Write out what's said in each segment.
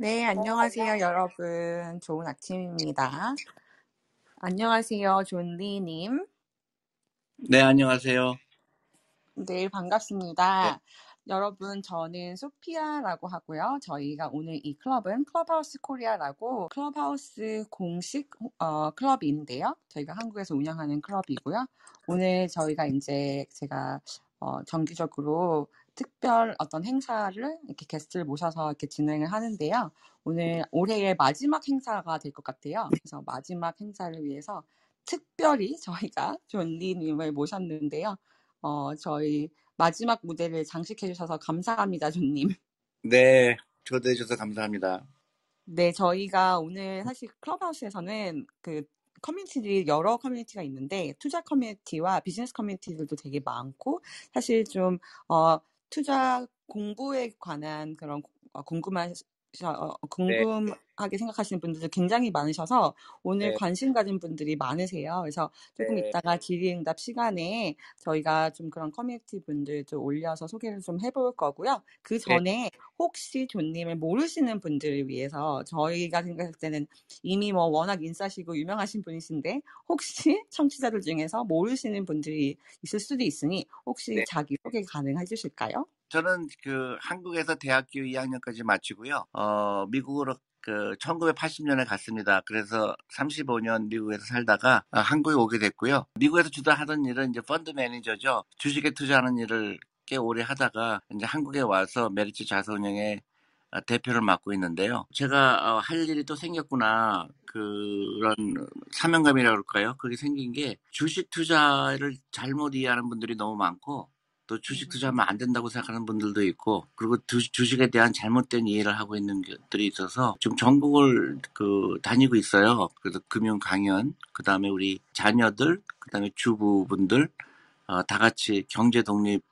네, 안녕하세요, 여러분. 좋은 아침입니다. 안녕하세요, 존리님. 네, 안녕하세요. 네, 네, 반갑습니다. 여러분, 저는 소피아라고 하고요. 저희가 오늘 이 클럽은 클럽하우스 코리아라고 클럽하우스 공식 어, 클럽인데요. 저희가 한국에서 운영하는 클럽이고요. 오늘 저희가 이제 제가 어, 정기적으로 특별 어떤 행사를 이렇게 게스트를 모셔서 이렇게 진행을 하는데요. 오늘 올해의 마지막 행사가 될 것 같아요. 그래서 마지막 행사를 위해서 특별히 저희가 존리님을 모셨는데요. 어, 저희 마지막 무대를 장식해 주셔서 감사합니다, 존님. 네, 초대해 주셔서 감사합니다. 네, 저희가 오늘 사실 클럽하우스에서는 그 커뮤니티들이 여러 커뮤니티가 있는데 투자 커뮤니티와 비즈니스 커뮤니티들도 되게 많고 사실 좀 어, 투자 공부에 관한 그런 어, 궁금한 궁금하게 생각하시는 분들도 굉장히 많으셔서 오늘 네, 관심 가진 분들이 많으세요. 그래서 조금 네, 이따가 질의응답 시간에 저희가 좀 그런 커뮤니티 분들도 올려서 소개를 좀 해볼 거고요. 그 네, 전에 혹시 존님을 모르시는 분들을 위해서 저희가 생각할 때는 이미 뭐 워낙 인싸시고 유명하신 분이신데 혹시 청취자들 중에서 모르시는 분들이 있을 수도 있으니 혹시 네. 자기 소개 가능해 주실까요? 저는 그 한국에서 대학교 2학년까지 마치고요. 어, 미국으로 그 1980년에 갔습니다. 그래서 35년 미국에서 살다가 아, 한국에 오게 됐고요. 미국에서 주로 하던 일은 이제 펀드 매니저죠. 주식에 투자하는 일을 꽤 오래 하다가 이제 한국에 와서 메리츠 자산운용의 아, 대표를 맡고 있는데요. 제가 어, 할 일이 또 생겼구나. 그런 사명감이라고 그럴까요? 그게 생긴 게 주식 투자를 잘못 이해하는 분들이 너무 많고 또 주식 투자하면 안 된다고 생각하는 분들도 있고 그리고 두- 주식에 대한 잘못된 이해를 하고 있는 것들이 있어서 지금 전국을 그 다니고 있어요. 그래서 금융 강연, 그 다음에 우리 자녀들, 그 다음에 주부분들 어, 다 같이 경제 독립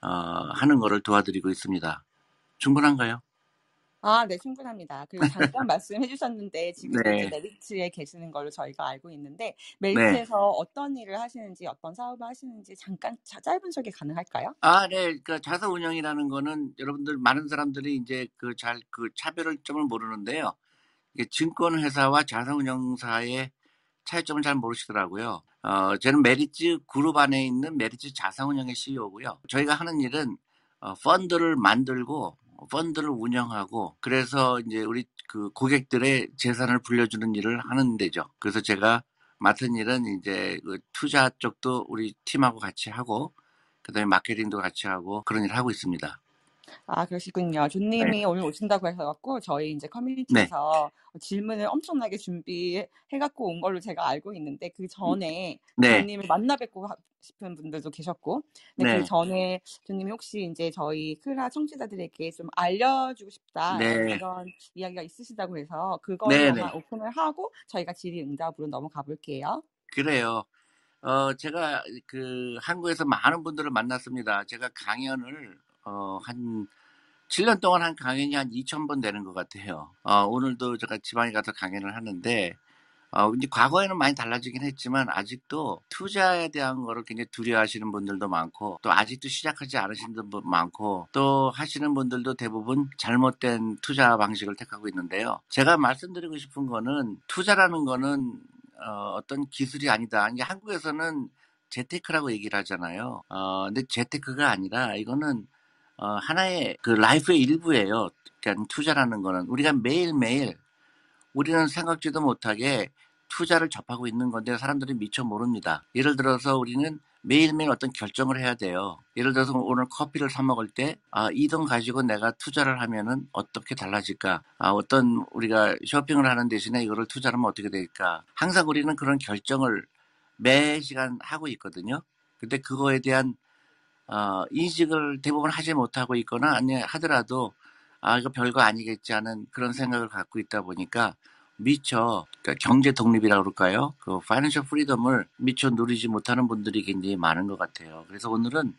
어, 하는 거를 도와드리고 있습니다. 충분한가요? 아, 네, 충분합니다. 그리고 잠깐 말씀해 주셨는데 이제 네, 메리츠에 계시는 걸로 저희가 알고 있는데 네. 메리츠에서 어떤 일을 하시는지 어떤 사업을 하시는지 잠깐 자- 짧은 소개 가능할까요? 아, 네. 그 자산 운용이라는 거는 여러분들 많은 사람들이 이제 그 잘 그 차별점을 모르는데요. 이게 증권회사와 자산운용사의 차이점을 잘 모르시더라고요. 어, 저는 메리츠 그룹 안에 있는 메리츠 자산운용의 CEO고요. 저희가 하는 일은 어, 펀드를 만들고 펀드를 운영하고 그래서 이제 우리 그 고객들의 재산을 불려주는 일을 하는 데죠. 그래서 제가 맡은 일은 이제 그 투자 쪽도 우리 팀하고 같이 하고 그다음에 마케팅도 같이 하고 그런 일을 하고 있습니다. 아, 그러시군요. 네, 존님이 오늘 오신다고 해서 갖고 저희 이제 네, 커뮤니티에서 질문을 엄청나게 준비해 갖고 온 걸로 제가 알고 있는데 그 전에 네, 존님을 만나 뵙고 하- 싶은 분들도 계셨고 근데 그 네, 전에 존님이 혹시 이제 저희 클라 청취자들에게 좀 알려주고 싶다 네, 이런 이야기가 있으시다고 해서 네, 그걸로만 네. 오픈을 하고 저희가 질의응답으로 넘어가 볼게요. 그래요. 어, 제가 그 한국에서 많은 분들을 만났습니다. 제가 강연을 어, 한 7년 동안 한 강연이 한 2,000번 되는 것 같아요. 어, 오늘도 제가 지방에 가서 강연을 하는데 어, 이제 과거에는 많이 달라지긴 했지만 아직도 투자에 대한 거를 굉장히 두려워하시는 분들도 많고 또 아직도 시작하지 않으신 분도 많고 또 하시는 분들도 대부분 잘못된 투자 방식을 택하고 있는데요. 제가 말씀드리고 싶은 거는 투자라는 거는 어, 어떤 기술이 아니다. 이게 한국에서는 재테크라고 얘기를 하잖아요. 어, 근데 재테크가 아니라 이거는 어, 하나의 그 life의 일부예요. 그러니까 투자라는 거는 우리가 매일매일 우리는 생각지도 못하게 투자를 접하고 있는 건데 사람들이 미처 모릅니다. 예를 들어서 우리는 매일매일 어떤 결정을 해야 돼요. 예를 들어서 오늘 커피를 사 먹을 때, 아, 이 돈 가지고 내가 투자를 하면은 어떻게 달라질까? 아, 어떤 우리가 쇼핑을 하는 대신에 이거를 투자를 하면 어떻게 될까? 항상 우리는 그런 결정을 매 시간 하고 있거든요. 근데 그거에 대한 어, 인식을 대부분 하지 못하고 있거나 아니 하더라도 아 이거 별거 아니겠지 하는 그런 생각을 갖고 있다 보니까 미처 그러니까 경제 독립이라고 그럴까요? 그 financial freedom을 미처 누리지 못하는 분들이 굉장히 많은 것 같아요. 그래서 오늘은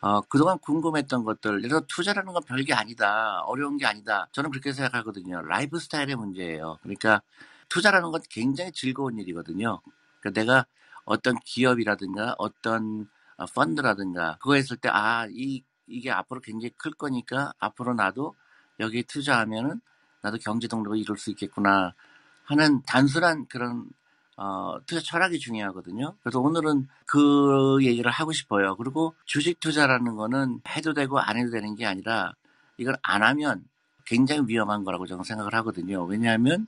어, 그동안 궁금했던 것들, 들어 투자라는 건 별게 아니다. 어려운 게 아니다. 저는 그렇게 생각하거든요. 라이프 스타일의 문제예요. 그러니까 투자라는 건 굉장히 즐거운 일이거든요. 그러니까 내가 어떤 기업이라든가 어떤 어, 펀드라든가 그거 했을 때, 아, 이, 이게 앞으로 굉장히 클 거니까 앞으로 나도 여기에 투자하면은 나도 경제 동력을 이룰 수 있겠구나 하는 단순한 그런 어, 투자 철학이 중요하거든요. 그래서 오늘은 그 얘기를 하고 싶어요. 그리고 주식 투자라는 거는 해도 되고 안 해도 되는 게 아니라 이걸 안 하면 굉장히 위험한 거라고 저는 생각을 하거든요. 왜냐하면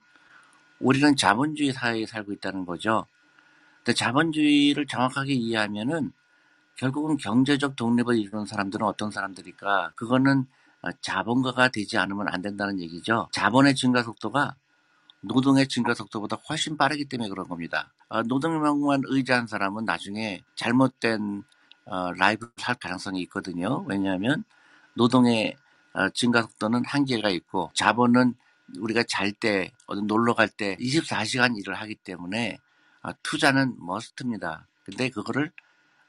우리는 자본주의 사회에 살고 있다는 거죠. 근데 자본주의를 정확하게 이해하면은 결국은 경제적 독립을 이루는 사람들은 어떤 사람들일까? 그거는 자본가가 되지 않으면 안 된다는 얘기죠. 자본의 증가 속도가 노동의 증가 속도보다 훨씬 빠르기 때문에 그런 겁니다. 어, 노동력만 의지한 사람은 나중에 잘못된 어, 라이브를 살 가능성이 있거든요. 왜냐하면 노동의 어, 증가 속도는 한계가 있고 자본은 우리가 잘 때, 어디 놀러 갈 때 24시간 일을 하기 때문에 아, 투자는 머스트입니다. 근데 그거를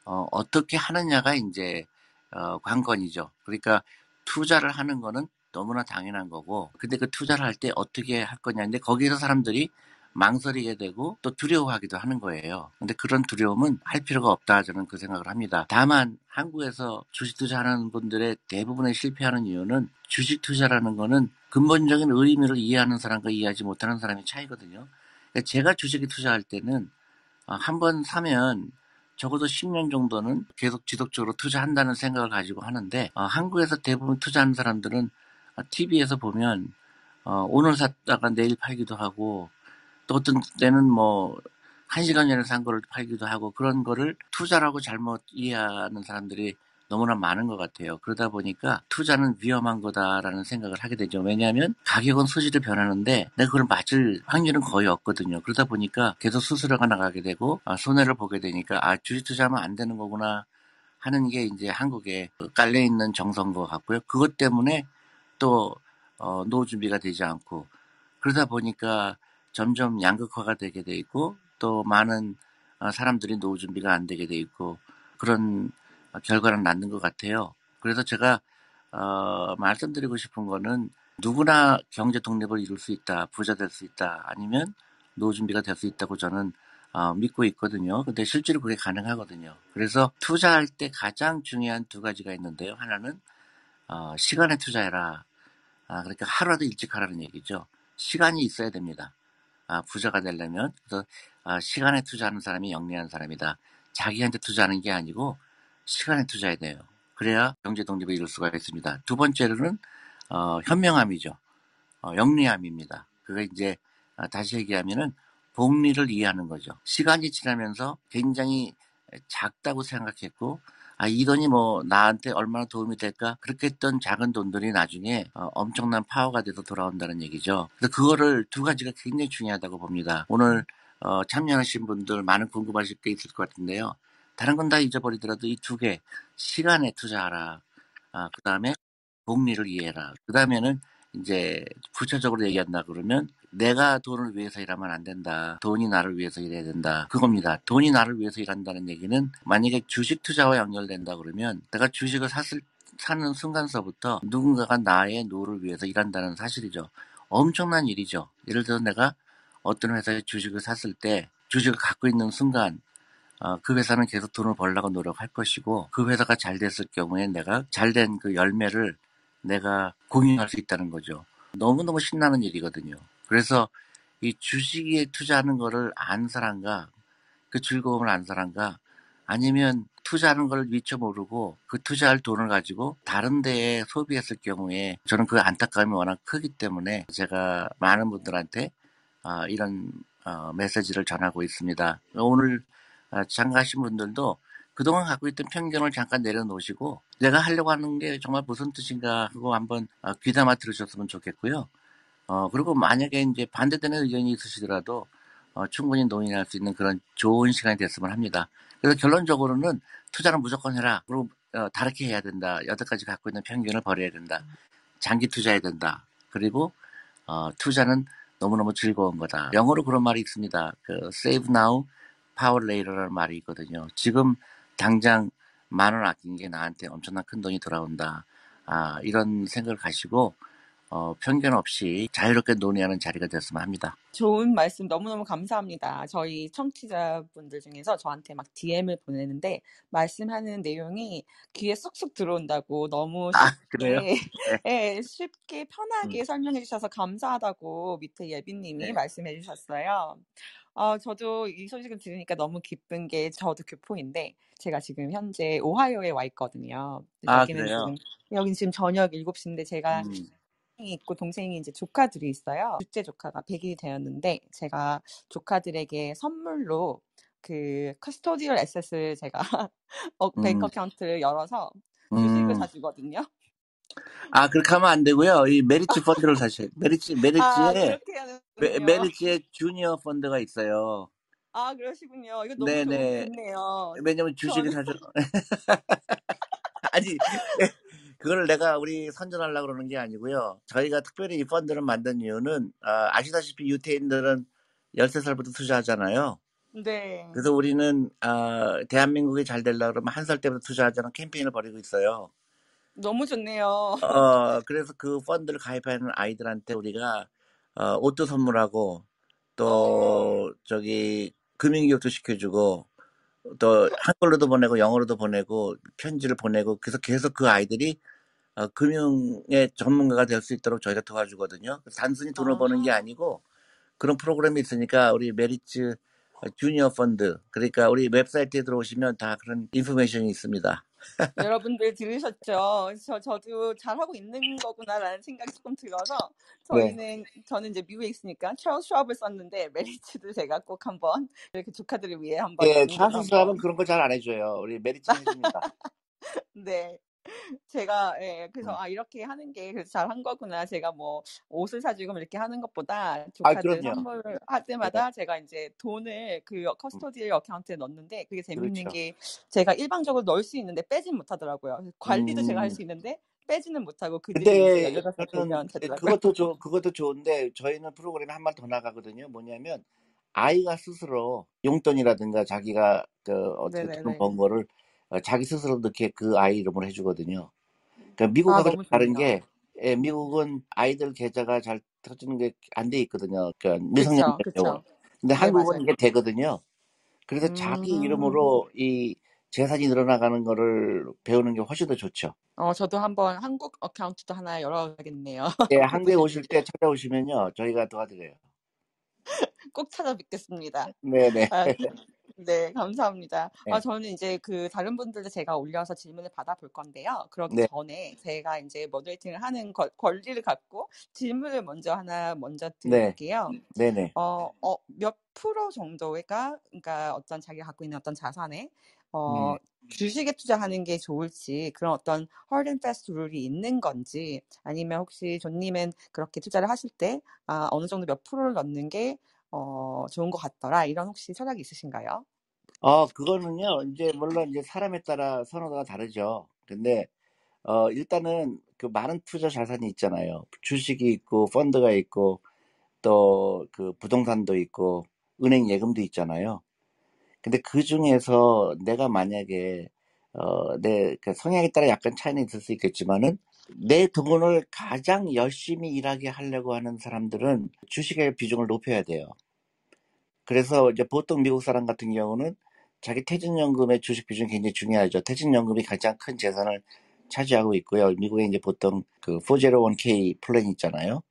어, 어떻게 하느냐가 이제 어, 관건이죠. 그러니까 투자를 하는 거는 너무나 당연한 거고, 근데 그 투자를 할 때 어떻게 할 거냐. 근데 거기에서 사람들이 망설이게 되고 또 두려워하기도 하는 거예요. 근데 그런 두려움은 할 필요가 없다 저는 그 생각을 합니다. 다만 한국에서 주식 투자하는 분들의 대부분의 실패하는 이유는 주식 투자라는 거는 근본적인 의미를 이해하는 사람과 이해하지 못하는 사람의 차이거든요. 그러니까 제가 주식에 투자할 때는 어, 한번 사면 적어도 10년 정도는 계속 지속적으로 투자한다는 생각을 가지고 하는데 어, 한국에서 대부분 투자하는 사람들은 TV에서 보면 어, 오늘 샀다가 내일 팔기도 하고 또 어떤 때는 뭐한 시간 전에 산 거를 팔기도 하고 그런 거를 투자라고 잘못 이해하는 사람들이 너무나 많은 것 같아요. 그러다 보니까 투자는 위험한 거다라는 생각을 하게 되죠. 왜냐하면 가격은 수시로 변하는데 내가 그걸 맞을 확률은 거의 없거든요. 그러다 보니까 계속 수수료가 나가게 되고 아, 손해를 보게 되니까 아 주식 투자하면 안 되는 거구나 하는 게 이제 한국에 깔려 있는 정서인 것 같고요. 그것 때문에 또 어, 노후 준비가 되지 않고 그러다 보니까 점점 양극화가 되게 돼 있고 또 많은 어, 사람들이 노후 준비가 안 되게 돼 있고 그런 결과를 낳는 것 같아요. 그래서 제가 어, 말씀드리고 싶은 거는 누구나 경제 독립을 이룰 수 있다, 부자 될 수 있다, 아니면 노후 준비가 될 수 있다고 저는 어, 믿고 있거든요. 근데 실제로 그게 가능하거든요. 그래서 투자할 때 가장 중요한 두 가지가 있는데요. 하나는 어, 시간에 투자해라. 아, 그러니까 하루라도 일찍 하라는 얘기죠. 시간이 있어야 됩니다. 아, 부자가 되려면 그래서 아, 시간에 투자하는 사람이 영리한 사람이다. 자기한테 투자하는 게 아니고 시간에 투자해야 돼요. 그래야 경제 독립을 이룰 수가 있습니다. 두 번째로는 어, 현명함이죠. 어, 영리함입니다. 그거 이제 아, 다시 얘기하면은 복리를 이해하는 거죠. 시간이 지나면서 굉장히 작다고 생각했고 아, 이 돈이 뭐 나한테 얼마나 도움이 될까? 그렇게 했던 작은 돈들이 나중에 어, 엄청난 파워가 돼서 돌아온다는 얘기죠. 그래서 그거를 두 가지가 굉장히 중요하다고 봅니다. 오늘 어, 참여하신 분들 많은 궁금하실 게 있을 것 같은데요. 다른 건 다 잊어버리더라도 이 두 개, 시간에 투자하라. 아, 그 다음에 복리를 이해해라. 그 다음에는 이제 구체적으로 얘기한다 그러면 내가 돈을 위해서 일하면 안 된다. 돈이 나를 위해서 일해야 된다. 그겁니다. 돈이 나를 위해서 일한다는 얘기는 만약에 주식 투자와 연결된다 그러면 내가 주식을 샀을 사는 순간서부터 누군가가 나의 노후를 위해서 일한다는 사실이죠. 엄청난 일이죠. 예를 들어 내가 어떤 회사에 주식을 샀을 때 주식을 갖고 있는 순간 어, 그 회사는 계속 돈을 벌려고 노력할 것이고 그 회사가 잘 됐을 경우에 내가 잘 된 그 열매를 내가 공유할 수 있다는 거죠. 너무너무 신나는 일이거든요. 그래서 이 주식에 투자하는 거를 안 사람과 그 즐거움을 안 사람과 아니면 투자하는 걸 미처 모르고 그 투자할 돈을 가지고 다른 데에 소비했을 경우에 저는 그 안타까움이 워낙 크기 때문에 제가 많은 분들한테 어, 이런 어, 메시지를 전하고 있습니다. 오늘 어, 참가하신 분들도 그동안 갖고 있던 편견을 잠깐 내려놓으시고 내가 하려고 하는 게 정말 무슨 뜻인가 하고 한번 어, 귀담아 들으셨으면 좋겠고요. 어, 그리고 만약에 이제 반대되는 의견이 있으시더라도 어, 충분히 논의할 수 있는 그런 좋은 시간이 됐으면 합니다. 그래서 결론적으로는 투자는 무조건 해라. 그리고 어, 다르게 해야 된다. 여태까지 갖고 있는 편견을 버려야 된다. 장기 투자해야 된다. 그리고 어, 투자는 너무너무 즐거운 거다. 영어로 그런 말이 있습니다. 그 save now, later라는 말이 있거든요. 지금 당장 만 원 아낀 게 나한테 엄청난 큰 돈이 돌아온다. 아, 이런 생각을 가시고 어, 편견 없이 자유롭게 논의하는 자리가 됐으면 합니다. 좋은 말씀 너무너무 감사합니다. 저희 청취자분들 중에서 저한테 막 DM을 보내는데 말씀하는 내용이 귀에 쏙쏙 들어온다고 너무 아? 쉽게, 네. 예, 쉽게 음, 편하게 설명해 주셔서 감사하다고 밑에 예빈님이 네. 말씀해 주셨어요. 어, 저도 이 소식을 들으니까 너무 기쁜 게 저도 교포인데 제가 지금 현재 오하이오에 와 있거든요. 아, 여기는 그래요? 지금 여긴 지금 저녁 7시인데 제가 음, 동생이 있고 동생이 이제 조카들이 있어요. 둘째 조카가 100일이 되었는데 제가 조카들에게 선물로 그 custodial asset을 제가 어, bank 음, account를 열어서 주식을 음. 사주거든요. 아, 그렇게 하면 안 되고요. 이 메리츠 펀드를 사셔요. 메리츠, 아, 메리츠에, 그렇게 메, 하는군요. 메리츠에 주니어 펀드가 있어요. 아, 그러시군요. 이거 너무 좋, 네네. 좋네요. 왜냐면 주식을 저는, 사죠. 아니, 네, 그걸 내가 우리 선전하려고 그러는 게 아니고요. 저희가 특별히 이 펀드를 만든 이유는, 아, 아시다시피 유태인들은 13살부터 투자하잖아요. 네. 그래서 우리는, 아, 대한민국이 잘 되려고 그러면 한 살 때부터 투자하자는 캠페인을 벌이고 있어요. 너무 좋네요. 어, 그래서 그 펀드를 가입하는 아이들한테 우리가, 어, 옷도 선물하고, 어, 또, 저기, 금융교육도 시켜주고, 또, 한글로도 보내고, 영어로도 보내고, 편지를 보내고, 그래서 계속 그 아이들이, 어, 금융의 전문가가 될 수 있도록 저희가 도와주거든요. 단순히 돈을 버는 게 아, 아니고, 그런 프로그램이 있으니까, 우리 메리츠 주니어 펀드, 그러니까 우리 웹사이트에 들어오시면 다 그런 information이 있습니다. 여러분들 들으셨죠? 저, 저도 잘하고 있는 거구나라는 생각이 조금 들어서 네. 저희는, 저는 이제 미국에 있으니까 찰스 슈왑을 썼는데 메리츠도 제가 꼭 한번 이렇게 조카들을 위해 한번 예, 찰스 슈왑은. 그런 거 잘 안 해줘요. 우리 메리츠 해줍니다. 네. 제가, 예, 그래서, 음. 아, 이렇게 하는 게 그래서 잘 한 거구나. 제가 뭐, 옷을 사주고 뭐 이렇게 하는 것보다 아, 조카들 그럼요. 선물을 할 네, 때마다 제가 이제 돈을 그 음, custodial account에 넣는데 그게 재밌는 그렇죠. 게 제가 일방적으로 넣을 수 있는데 빼진 못하더라고요. 관리도 제가 할 음, 수 있는데 빼지는 못하고 그들이 이제 근데 18살 저는 되면 되더라고요. 그것도 좋, 그것도 좋은데 저희는 프로그램이 한발 더 나가거든요. 뭐냐면 아이가 스스로 용돈이라든가 자기가 그 어떻게 돈. 번 거를 어, 자기 스스로 넣게 그 아이 이름으로 해주거든요. 그러니까 아, 미국하고 좀 너무 다른. 게 예, 미국은 아이들 계좌가 잘 터지는 게 안 돼 있거든요. 그러니까 미성년자 경우. 근데 네, 한국은 맞아요. 이게 되거든요. 그래서 자기 음, 이름으로 이 재산이 늘어나가는 거를 배우는 게 훨씬 더 좋죠. 어, 저도 한번 한국 어카운트도 하나 열어야겠네요. 예, 꼭 한국에 오실 때 찾아오시면요. 저희가 도와드려요. 꼭 찾아뵙겠습니다. 네네. 아, 네, 감사합니다. 아, 네. 저는 이제 그 다른 분들도 제가 올려서 질문을 받아볼 건데요. 그러기 네. 전에 제가 이제 모더레이팅을 하는 거- 권리를 갖고 질문을 먼저 하나 먼저 네. 드려볼게요. 네 네. 어, 어, 몇 프로 정도가, 그러니까 어떤 자기가 갖고 있는 어떤 자산에, 어, 음. 주식에 투자하는 게 좋을지, 그런 어떤 fast 룰이 있는 건지, 아니면 혹시 존님은 그렇게 투자를 하실 때, 아, 어느 정도 몇 프로를 넣는 게, 어, 좋은 것 같더라. 이런 혹시 철학이 있으신가요? 어, 그거는요. 이제 물론 이제 사람에 따라 선호도가 다르죠. 근데 어, 일단은 그 많은 투자 자산이 있잖아요. 주식이 있고 펀드가 있고 또 그 부동산도 있고 은행 예금도 있잖아요. 근데 그 중에서 내가 만약에 어, 내그 성향에 따라 약간 차이는 있을 수 있겠지만은 내 돈을 가장 열심히 일하게 하려고 하는 사람들은 주식의 비중을 높여야 돼요. 그래서 이제 보통 미국 사람 같은 경우는 자기 퇴직연금의 주식 비중이 굉장히 중요하죠. 퇴직연금이 가장 큰 재산을 차지하고 있고요. 미국에 이제 보통 그 401k 플랜 있잖아요.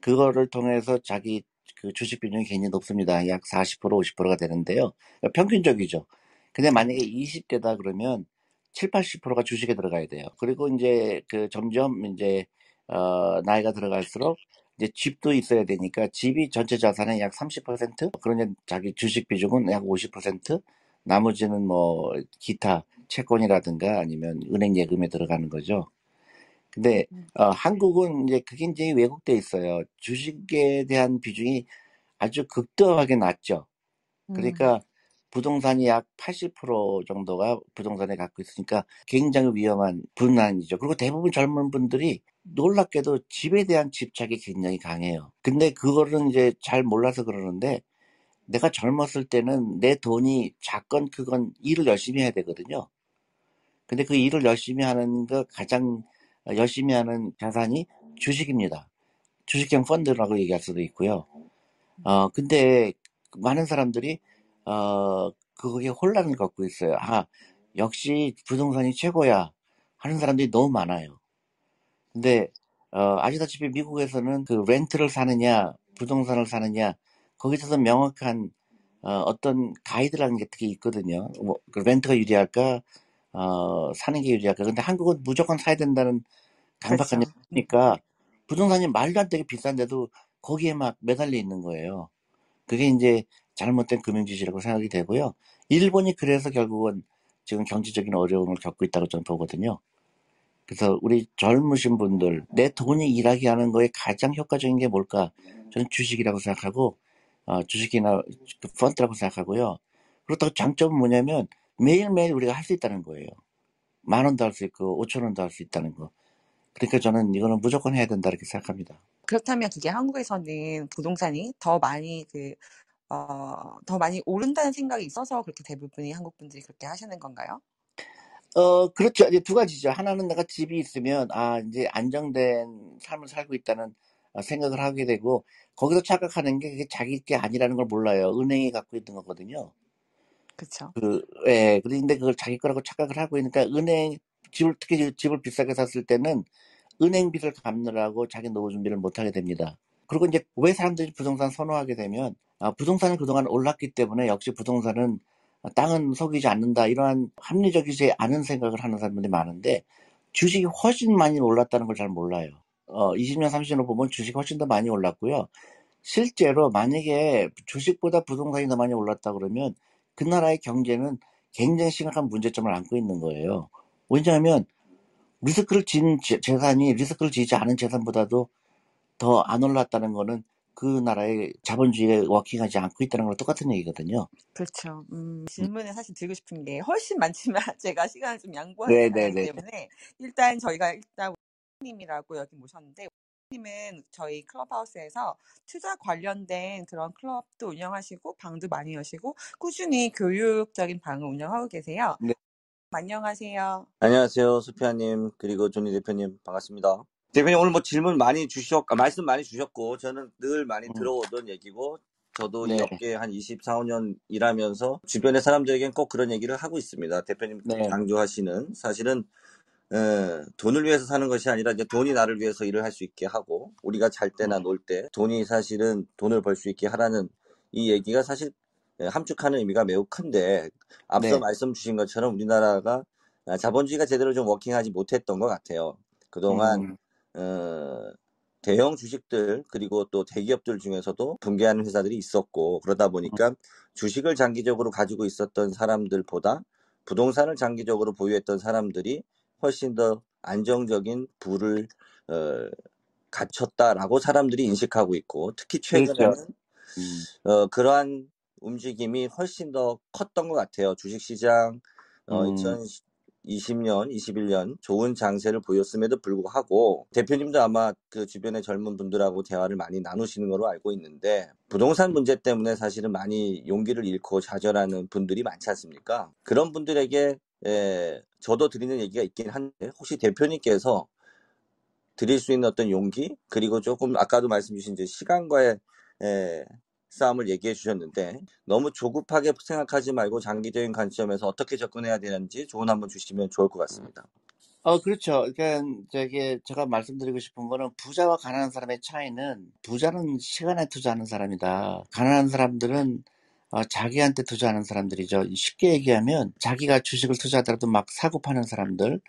그거를 통해서 자기 그 주식 비중이 굉장히 높습니다. 약 40%, 50%가 되는데요. 평균적이죠. 근데 만약에 20대다 그러면 7, 80%가 주식에 들어가야 돼요. 그리고 이제 그 점점 이제 어 나이가 들어갈수록 이제 집도 있어야 되니까 집이 전체 자산의 약 30%, 그러면 자기 주식 비중은 약 50%, 나머지는 뭐 기타 채권이라든가 아니면 은행 예금에 들어가는 거죠. 근데 음. 어, 한국은 이제 그게 이제 왜곡돼 있어요. 주식에 대한 비중이 아주 극도하게 낮죠. 음, 그러니까 부동산이 약 80% 정도가 부동산에 갖고 있으니까 굉장히 위험한 분란이죠. 그리고 대부분 젊은 분들이 놀랍게도 집에 대한 집착이 굉장히 강해요. 근데 그거를 이제 잘 몰라서 그러는데 내가 젊었을 때는 내 돈이 작건 크건 일을 열심히 해야 되거든요. 근데 그 일을 열심히 하는 거 가장 열심히 하는 자산이 주식입니다. 주식형 펀드라고 얘기할 수도 있고요. 어, 근데 많은 사람들이, 어, 그거에 혼란을 갖고 있어요. 아, 역시 부동산이 최고야. 하는 사람들이 너무 많아요. 근데, 어, 아시다시피 미국에서는 그 렌트를 사느냐, 부동산을 사느냐, 거기서 명확한, 어, 어떤 가이드라는 게 특히 있거든요. 뭐, 그 렌트가 유리할까, 어, 사는 게 유리할까. 근데 한국은 무조건 사야 된다는 강박관념이 그렇죠. 있으니까 부동산이 말도 안 되게 비싼데도 거기에 막 매달려 있는 거예요. 그게 이제 잘못된 금융지시라고 생각이 되고요. 일본이 그래서 결국은 지금 경제적인 어려움을 겪고 있다고 저는 보거든요. 그래서 우리 젊으신 분들, 내 돈이 일하게 하는 거에 가장 효과적인 게 뭘까? 저는 주식이라고 생각하고, 어, 주식이나 그 펀드라고 생각하고요. 그렇다고 장점은 뭐냐면 매일매일 우리가 할 수 있다는 거예요. 만 원도 할 수 있고, 오천 원도 할 수 있다는 거. 그러니까 저는 이거는 무조건 해야 된다 이렇게 생각합니다. 그렇다면 그게 한국에서는 부동산이 더 많이 그, 어, 더 많이 오른다는 생각이 있어서 그렇게 대부분이 한국 분들이 그렇게 하시는 건가요? 어, 그렇죠. 이제 두 가지죠. 하나는 내가 집이 있으면, 아, 이제 안정된 삶을 살고 있다는 어, 생각을 하게 되고, 거기서 착각하는 게 그게 자기 게 아니라는 걸 몰라요. 은행이 갖고 있는 거거든요. 그쵸. 그, 예, 그런데 그걸 자기 거라고 착각을 하고 있으니까 은행, 집을, 특히 집을 비싸게 샀을 때는 은행 빚을 갚느라고 자기 노후 준비를 못 하게 됩니다. 그리고 이제 왜 사람들이 부동산 선호하게 되면, 아, 부동산은 그동안 올랐기 때문에 역시 부동산은 땅은 속이지 않는다. 이러한 합리적이지 않은 생각을 하는 사람들이 많은데, 주식이 훨씬 많이 올랐다는 걸 잘 몰라요. 어, 20년, 30년을 보면 주식이 훨씬 더 많이 올랐고요. 실제로 만약에 주식보다 부동산이 더 많이 올랐다 그러면 그 나라의 경제는 굉장히 심각한 문제점을 안고 있는 거예요. 왜냐하면 리스크를 진 재- 재산이 리스크를 지지 않은 재산보다도 더 안 올랐다는 거는 그 나라의 자본주의가 워킹하지 않고 있다는 거랑 똑같은 얘기거든요. 그렇죠. 음, 음. 질문을 사실 드리고 싶은 게 훨씬 많지만 제가 시간을 좀 양보하기. 때문에 일단 저희가 일단 님이라고 여기 모셨는데 님은 저희 클럽하우스에서 투자 관련된 그런 클럽도 운영하시고 방도 많이 여시고 꾸준히 교육적인 방을 운영하고 계세요. 네. 안녕하세요. 안녕하세요, 수피아님 그리고 존니 대표님 반갑습니다. 대표님 오늘 뭐 질문 많이 주셨, 아, 말씀 많이 주셨고 저는 늘 많이 음. 들어오던 얘기고 저도 이 네. 업계에 한 24, 5년 일하면서 주변의 사람들에겐 꼭 그런 얘기를 하고 있습니다. 대표님 네. 강조하시는 사실은 에, 돈을 위해서 사는 것이 아니라 이제 돈이 나를 위해서 일을 할 수 있게 하고 우리가 잘 때나 놀 때 돈이 사실은 돈을 벌 수 있게 하라는 이 얘기가 사실 에, 함축하는 의미가 매우 큰데 앞서 네. 말씀 주신 것처럼 우리나라가 아, 자본주의가 제대로 좀 워킹하지 못했던 것 같아요. 그동안 음. 어, 대형 주식들 그리고 또 대기업들 중에서도 붕괴하는 회사들이 있었고 그러다 보니까 주식을 장기적으로 가지고 있었던 사람들보다 부동산을 장기적으로 보유했던 사람들이 훨씬 더 안정적인 부를 어, 갖췄다라고 사람들이 인식하고 있고 특히 그렇죠. 최근에는 음. 어, 그러한 움직임이 훨씬 더 컸던 것 같아요. 주식시장 어, 음. 2020년, 21년 좋은 장세를 보였음에도 불구하고 대표님도 아마 그 주변의 젊은 분들하고 대화를 많이 나누시는 걸로 알고 있는데 부동산 문제 때문에 사실은 많이 용기를 잃고 좌절하는 분들이 많지 않습니까? 그런 분들에게 에, 저도 드리는 얘기가 있긴 한데 혹시 대표님께서 드릴 수 있는 어떤 용기 그리고 조금 아까도 말씀 주신 이제 시간과의 에, 싸움을 얘기해 주셨는데 너무 조급하게 생각하지 말고 장기적인 관점에서 어떻게 접근해야 되는지 조언 한번 주시면 좋을 것 같습니다. 어, 그렇죠. 그러니까 저기 제가 말씀드리고 싶은 거는 부자와 가난한 사람의 차이는 부자는 시간에 투자하는 사람이다. 가난한 사람들은 어, 자기한테 투자하는 사람들이죠. 쉽게 얘기하면 자기가 주식을 투자하더라도 막 사고 파는 사람들,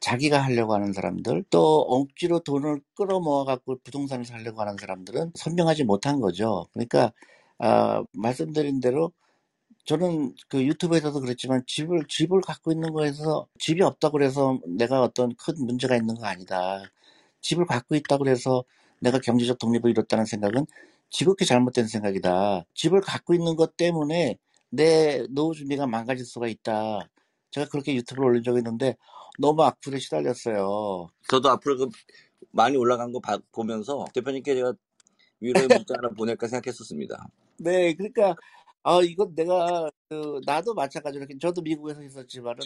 자기가 하려고 하는 사람들, 또 억지로 돈을 끌어모아 갖고 부동산을 살려고 하는 사람들은 선명하지 못한 거죠. 그러니까 아, 말씀드린 대로 저는 그 유튜브에서도 그랬지만 집을 집을 갖고 있는 거에서 집이 없다고 그래서 내가 어떤 큰 문제가 있는 거 아니다. 집을 갖고 있다고 그래서 내가 경제적 독립을 이뤘다는 생각은 지극히 잘못된 생각이다. 집을 갖고 있는 것 때문에 내 노후 준비가 망가질 수가 있다. 제가 그렇게 유튜브를 올린 적이 있는데 너무 악플에 시달렸어요. 저도 앞으로 그 많이 올라간 거 봐- 보면서 대표님께 제가 위로의 문자 하나 보낼까 생각했었습니다. 네, 그러니까 아, 이건 내가, 그, 나도 마찬가지로, 저도 미국에서 있었지만은,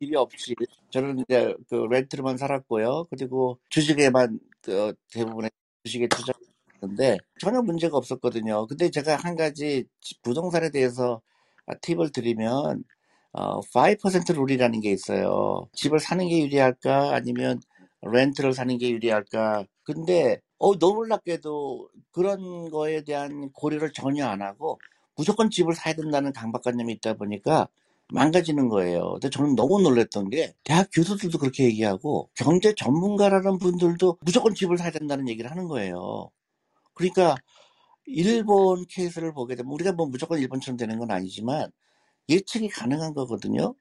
집이 없이, 저는 이제, 그, 렌트로만 살았고요. 그리고 주식에만, 그, 대부분의 주식에 투자했는데, 전혀 문제가 없었거든요. 근데 제가 한 가지 부동산에 대해서 팁을 드리면, 어, 5% 룰이라는 게 있어요. 집을 사는 게 유리할까? 아니면 렌트를 사는 게 유리할까? 근데, 어, 놀랍게도 그런 거에 대한 고려를 전혀 안 하고, 무조건 집을 사야 된다는 강박관념이 있다 보니까 망가지는 거예요. 근데 저는 너무 놀랐던 게 대학 교수들도 그렇게 얘기하고 경제 전문가라는 분들도 무조건 집을 사야 된다는 얘기를 하는 거예요. 그러니까 일본 케이스를 보게 되면 우리가 뭐 무조건 일본처럼 되는 건 아니지만 예측이 가능한 거거든요.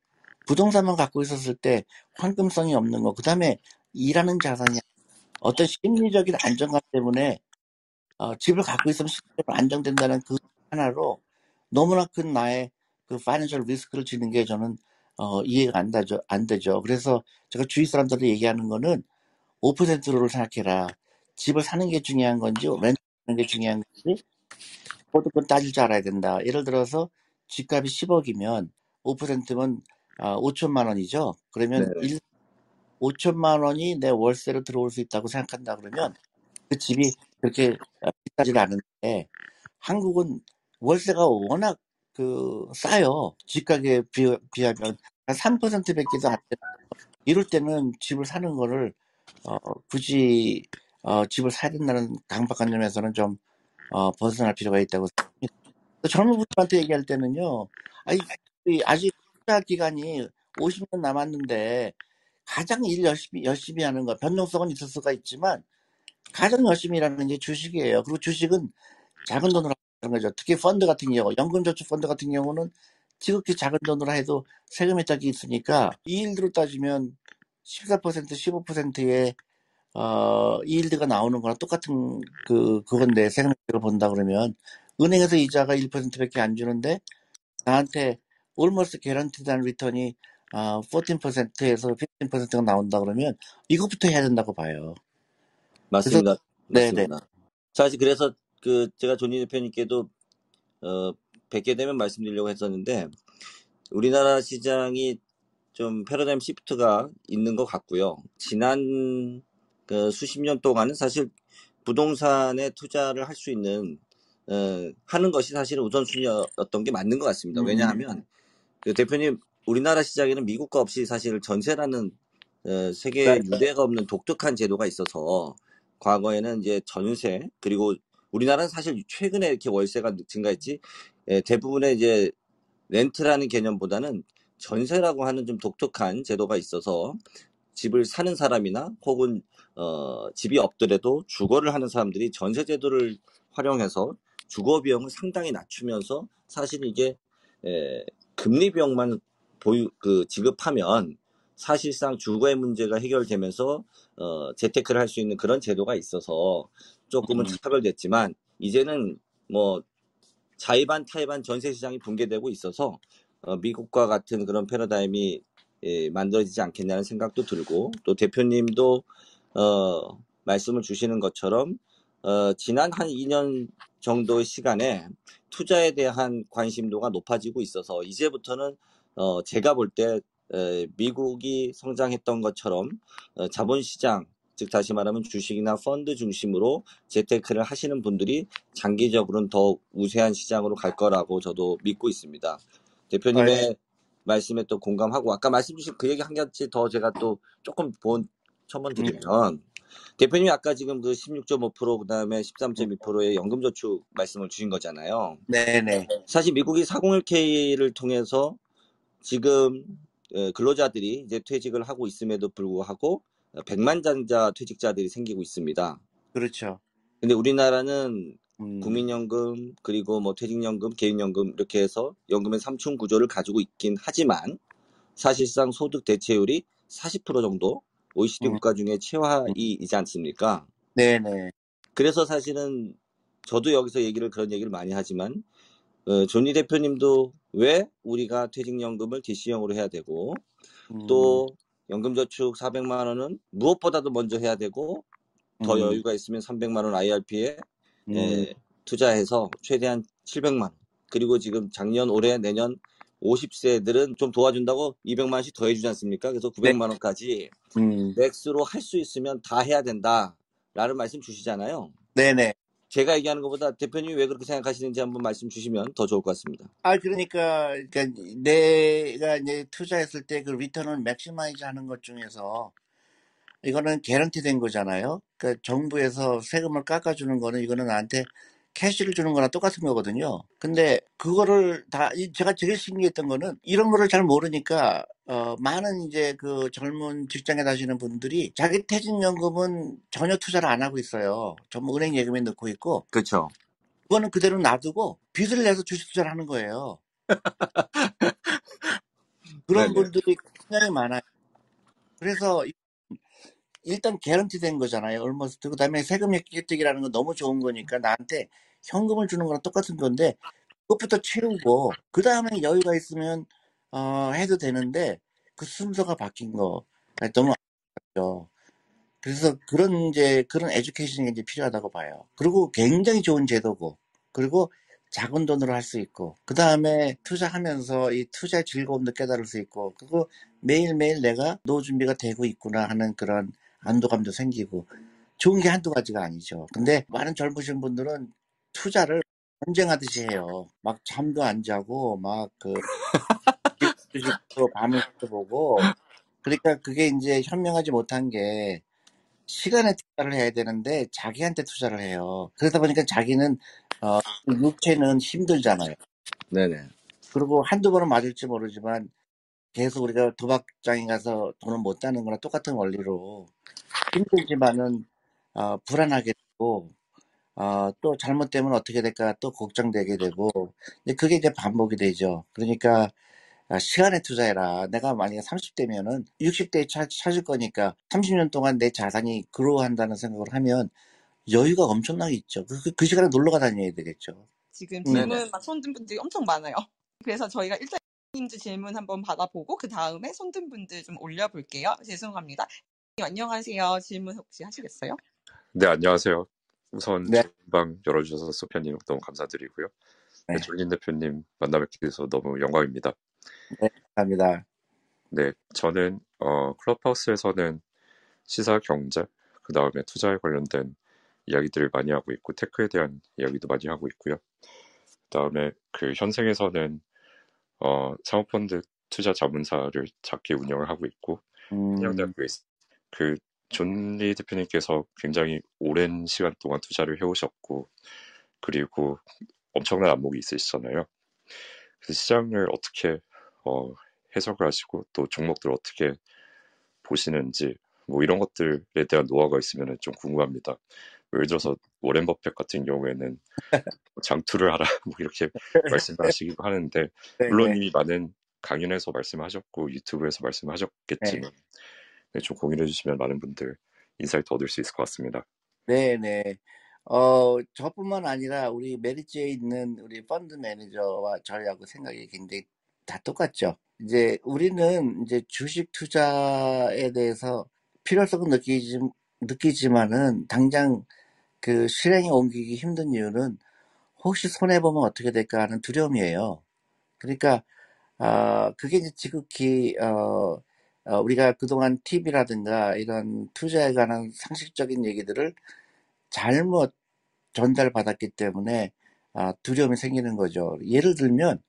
부동산만 갖고 있었을 때 황금성이 없는 거, 그 다음에 일하는 자산이 어떤 심리적인 안정감 때문에 어, 집을 갖고 있으면 실제로 안정된다는 그 하나로 너무나 큰 나의 그 파이낸셜 리스크를 지는 게 저는 어, 이해가 안 되죠. 안 되죠. 그래서 제가 주위 사람들한테 얘기하는 거는 5%를 생각해라. 집을 사는 게 중요한 건지 렌트 하는 게 중요한 건지 그것도 따질 줄 알아야 된다. 예를 들어서 집값이 10억이면 5%면 아, 5천만 원이죠. 그러면 네. 1, 5천만 원이 내 월세로 들어올 수 있다고 생각한다 그러면 그 집이 그렇게 어, 비싸지 않은데 한국은 월세가 워낙 그 싸요. 집가격에 비, 비하면 한 3%밖에도 안 돼. 이럴 때는 집을 사는 거를 어, 굳이 어, 집을 사야 된다는 강박관념에서는 좀 어, 벗어날 필요가 있다고 생각합니다. 젊은 분들한테 얘기할 때는요. 아직 투자 기간이 50년 남았는데 가장 일 열심히 열심히 하는 거 변동성은 있을 수가 있지만 가장 열심히 일하는 게 주식이에요. 그리고 주식은 작은 돈으로 하는 거죠. 특히 펀드 같은 경우, 연금저축 펀드 같은 경우는 지극히 작은 돈으로 해도 세금 혜택이 있으니까 이일드로 따지면 14% 15%의 어, 이일드가 나오는 거랑 똑같은 그 그건데 세금 혜택을 본다 그러면 은행에서 이자가 1%밖에 안 주는데 나한테 almost guaranteed 리턴이 어, 14%에서 15%가 나온다 그러면 이것부터 해야 된다고 봐요. 맞습니다. 네네. 맞습니다. 사실 그래서 그 제가 존니 대표님께도 어 뵙게 되면 말씀드리려고 했었는데 우리나라 시장이 좀 패러다임 시프트가 있는 것 같고요. 지난 그 수십 년 동안은 사실 부동산에 투자를 할 수 있는 어, 하는 것이 사실은 우선순위였던 게 맞는 것 같습니다. 음. 왜냐하면 그 대표님 우리나라 시장에는 미국과 없이 사실 전세라는 어, 세계 네. 유례가 없는 독특한 제도가 있어서 과거에는 이제 전세 그리고 우리나라는 사실 최근에 이렇게 월세가 증가했지 예, 대부분의 이제 렌트라는 개념보다는 전세라고 하는 좀 독특한 제도가 있어서 집을 사는 사람이나 혹은 어, 집이 없더라도 주거를 하는 사람들이 전세 제도를 활용해서 주거 비용을 상당히 낮추면서 사실 이게 에, 금리 비용만 보유 그 지급하면 사실상 주거의 문제가 해결되면서 어, 재테크를 할 수 있는 그런 제도가 있어서 조금은 음. 차별됐지만 이제는 뭐 자의반 타의반 전세 시장이 붕괴되고 있어서 어, 미국과 같은 그런 패러다임이 예, 만들어지지 않겠냐는 생각도 들고 또 대표님도 어, 말씀을 주시는 것처럼 어, 지난 한 2년 정도의 시간에 투자에 대한 관심도가 높아지고 있어서 이제부터는 어, 제가 볼때 미국이 성장했던 것처럼 어, 자본시장 즉 다시 말하면 주식이나 펀드 중심으로 재테크를 하시는 분들이 장기적으로는 더 우세한 시장으로 갈 거라고 저도 믿고 있습니다. 대표님의 네. 말씀에 또 공감하고 아까 말씀 주신 그 얘기 한 가지 더 제가 또 조금 본 첨언 드리면 대표님이 아까 지금 그 16.5% 그다음에 13.2%의 연금 저축 말씀을 주신 거잖아요. 네네. 사실 미국이 401k를 통해서 지금 어, 근로자들이 이제 퇴직을 하고 있음에도 불구하고 100만 장자 퇴직자들이 생기고 있습니다. 그렇죠. 근데 우리나라는 음. 국민연금 그리고 뭐 퇴직연금, 개인연금 이렇게 해서 연금의 삼층 구조를 가지고 있긴 하지만 사실상 소득 대체율이 40% 정도 OECD 음. 국가 중에 최하위이지 않습니까? 네네. 그래서 사실은 저도 여기서 얘기를 그런 얘기를 많이 하지만 어, 존니 대표님도 왜 우리가 퇴직연금을 DC형으로 해야 되고 음. 또 연금저축 400만 원은 무엇보다도 먼저 해야 되고 더 음. 여유가 있으면 300만 원 IRP에 음. 에, 투자해서 최대한 700만 원 그리고 지금 작년, 올해, 내년 50세들은 좀 도와준다고 200만 원씩 더 해주지 않습니까? 그래서 900만 원까지 음, max로 할 수 있으면 다 해야 된다라는 말씀 주시잖아요. 네네. 제가 얘기하는 것보다 대표님이 왜 그렇게 생각하시는지 한번 말씀 주시면 더 좋을 것 같습니다. 아, 그러니까, 그러니까 내가 이제 투자했을 때 그 return을 maximize 하는 것 중에서 이거는 개런티 된 거잖아요. 그러니까 정부에서 세금을 깎아주는 거는 이거는 나한테 캐시를 주는 거랑 똑같은 거거든요. 근데 그거를 다, 이- 제가 제일 신기했던 거는 이런 거를 잘 모르니까, 어, 많은 이제 그 젊은 직장에 다니시는 분들이 자기 퇴직연금은 전혀 투자를 안 하고 있어요. 전부 은행 예금에 넣고 있고, 그렇죠. 그거는 그대로 놔두고 빚을 내서 주식 투자를 하는 거예요. 그런 네네. 분들이 굉장히 많아요. 그래서 이- 일단 개런티 된 거잖아요. 얼머스트. 그 다음에 세금 혜택이라는 건 너무 좋은 거니까 나한테 현금을 주는 거랑 똑같은 건데 그것부터 채우고 그 다음에 여유가 있으면 어, 해도 되는데 그 순서가 바뀐 거 너무 아쉽죠. 그래서 그런 이제 그런 에듀케이션이 이제 필요하다고 봐요. 그리고 굉장히 좋은 제도고 그리고 작은 돈으로 할 수 있고 그 다음에 투자하면서 이 투자의 즐거움도 깨달을 수 있고 그리고 매일매일 내가 노후 준비가 되고 있구나 하는 그런 안도감도 생기고 좋은 게 한두 가지가 아니죠. 근데 많은 젊으신 분들은 투자를 전쟁하듯이 해요. 막 잠도 안 자고 막그 밤을 새보고 그러니까 그게 이제 현명하지 못한 게 시간에 투자를 해야 되는데 자기한테 투자를 해요. 그러다 보니까 자기는 어, 육체는 힘들잖아요. 네네. 그리고 한두 번은 맞을지 모르지만 계속 우리가 도박장에 가서 돈을 못 따는 거랑 똑같은 원리로 힘들지만은 어, 불안하게 되고 어, 또 잘못되면 어떻게 될까 또 걱정되게 되고 이제 그게 이제 반복이 되죠. 그러니까 아, 시간에 투자해라. 내가 만약에 30대면은 60대에 차, 찾을 거니까 30년 동안 내 자산이 그로한다는 생각을 하면 여유가 엄청나게 있죠. 그, 그, 그 시간에 놀러 가 다녀야 되겠죠. 지금. 질문 막 손든 분들이 엄청 많아요. 그래서 저희가 일단 님들 질문 한번 받아보고 그 다음에 손든 분들 좀 올려볼게요. 죄송합니다. 안녕하세요. 질문 혹시 하시겠어요? 네, 안녕하세요. 우선 네. 방 열어주셔서 소피아님 너무 감사드리고요. 네, 네. 졸린 대표님 만나 뵙게 돼서 너무 영광입니다. 네, 감사합니다. 네, 저는 어, 클럽하우스에서는 시사 경제, 그 다음에 투자에 관련된 이야기들을 많이 하고 있고, 테크에 대한 이야기도 많이 하고 있고요. 그 다음에 그 현생에서는 어, 사모펀드 투자 자문사를 작게 운영을 하고 있고, 음, 한양대학교에 있- 그 존리 대표님께서 굉장히 오랜 시간 동안 투자를 해오셨고 그리고 엄청난 안목이 있으시잖아요. 그래서 시장을 어떻게 어, 해석을 하시고 또 종목들을 어떻게 보시는지 뭐 이런 것들에 대한 노하우가 있으면 좀 궁금합니다. 예를 들어서 워렌 버핏 같은 경우에는 장투를 하라 뭐 이렇게 말씀을 하시기도 하는데 네, 물론 네. 이미 많은 강연에서 말씀하셨고 유튜브에서 말씀하셨겠지만 네, 좀 공유해 주시면 많은 분들 insight 얻을 수 있을 것 같습니다. 네, 네. 어, 저뿐만 아니라 우리 메리츠에 있는 우리 펀드 매니저와 저희하고 생각이 굉장히 다 똑같죠. 이제 우리는 이제 주식 투자에 대해서 필요성은 느끼지, 느끼지만은 당장 그 실행에 옮기기 힘든 이유는 혹시 손해 보면 어떻게 될까 하는 두려움이에요. 그러니까, 아, 그게 이제 지극히, 어, 어, 우리가 그동안 팁이라든가 이런 투자에 관한 상식적인 얘기들을 잘못 전달받았기 때문에 아, 두려움이 생기는 거죠. 예를 들면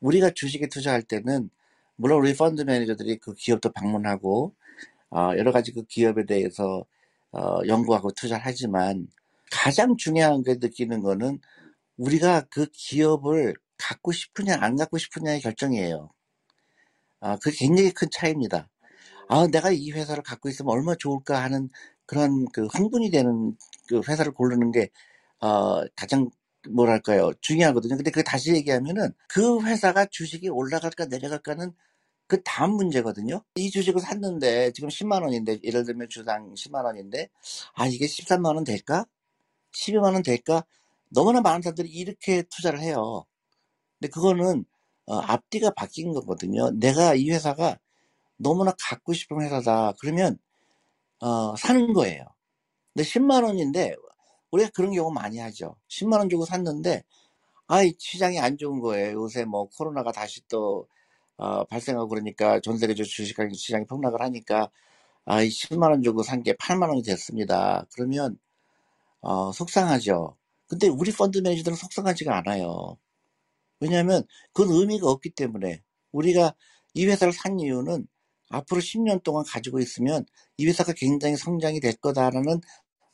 우리가 주식에 투자할 때는 물론 우리 펀드 매니저들이 그 기업도 방문하고 아, 여러 가지 그 기업에 대해서 어, 연구하고 투자를 하지만 가장 중요한 게 느끼는 거는 우리가 그 기업을 갖고 싶으냐 안 갖고 싶으냐의 결정이에요. 아, 그게 굉장히 큰 차이입니다. 아, 내가 이 회사를 갖고 있으면 얼마나 좋을까 하는 그런 그 흥분이 되는 그 회사를 고르는 게, 어, 가장 뭐랄까요, 중요하거든요. 근데 그 다시 얘기하면은 그 회사가 주식이 올라갈까 내려갈까는 그 다음 문제거든요. 이 주식을 샀는데 지금 10만 원인데, 예를 들면 주당 10만 원인데, 아, 이게 13만 원 될까? 12만 원 될까? 너무나 많은 사람들이 이렇게 투자를 해요. 근데 그거는, 어, 앞뒤가 바뀐 거거든요. 내가 이 회사가 너무나 갖고 싶은 회사다. 그러면 어, 사는 거예요. 근데 10만 원인데 우리가 그런 경우 많이 하죠. 10만 원 주고 샀는데 아이, 시장이 안 좋은 거예요. 요새 뭐 코로나가 다시 또, 어, 발생하고 그러니까 전 세계적 주식 시장이 폭락을 하니까, 아이, 10만 원 주고 산 게 8만 원이 됐습니다. 그러면, 어, 속상하죠. 근데 우리 펀드 매니저들은 속상하지가 않아요. 왜냐하면 그건 의미가 없기 때문에 우리가 이 회사를 산 이유는 앞으로 10년 동안 가지고 있으면 이 회사가 굉장히 성장이 될 거다라는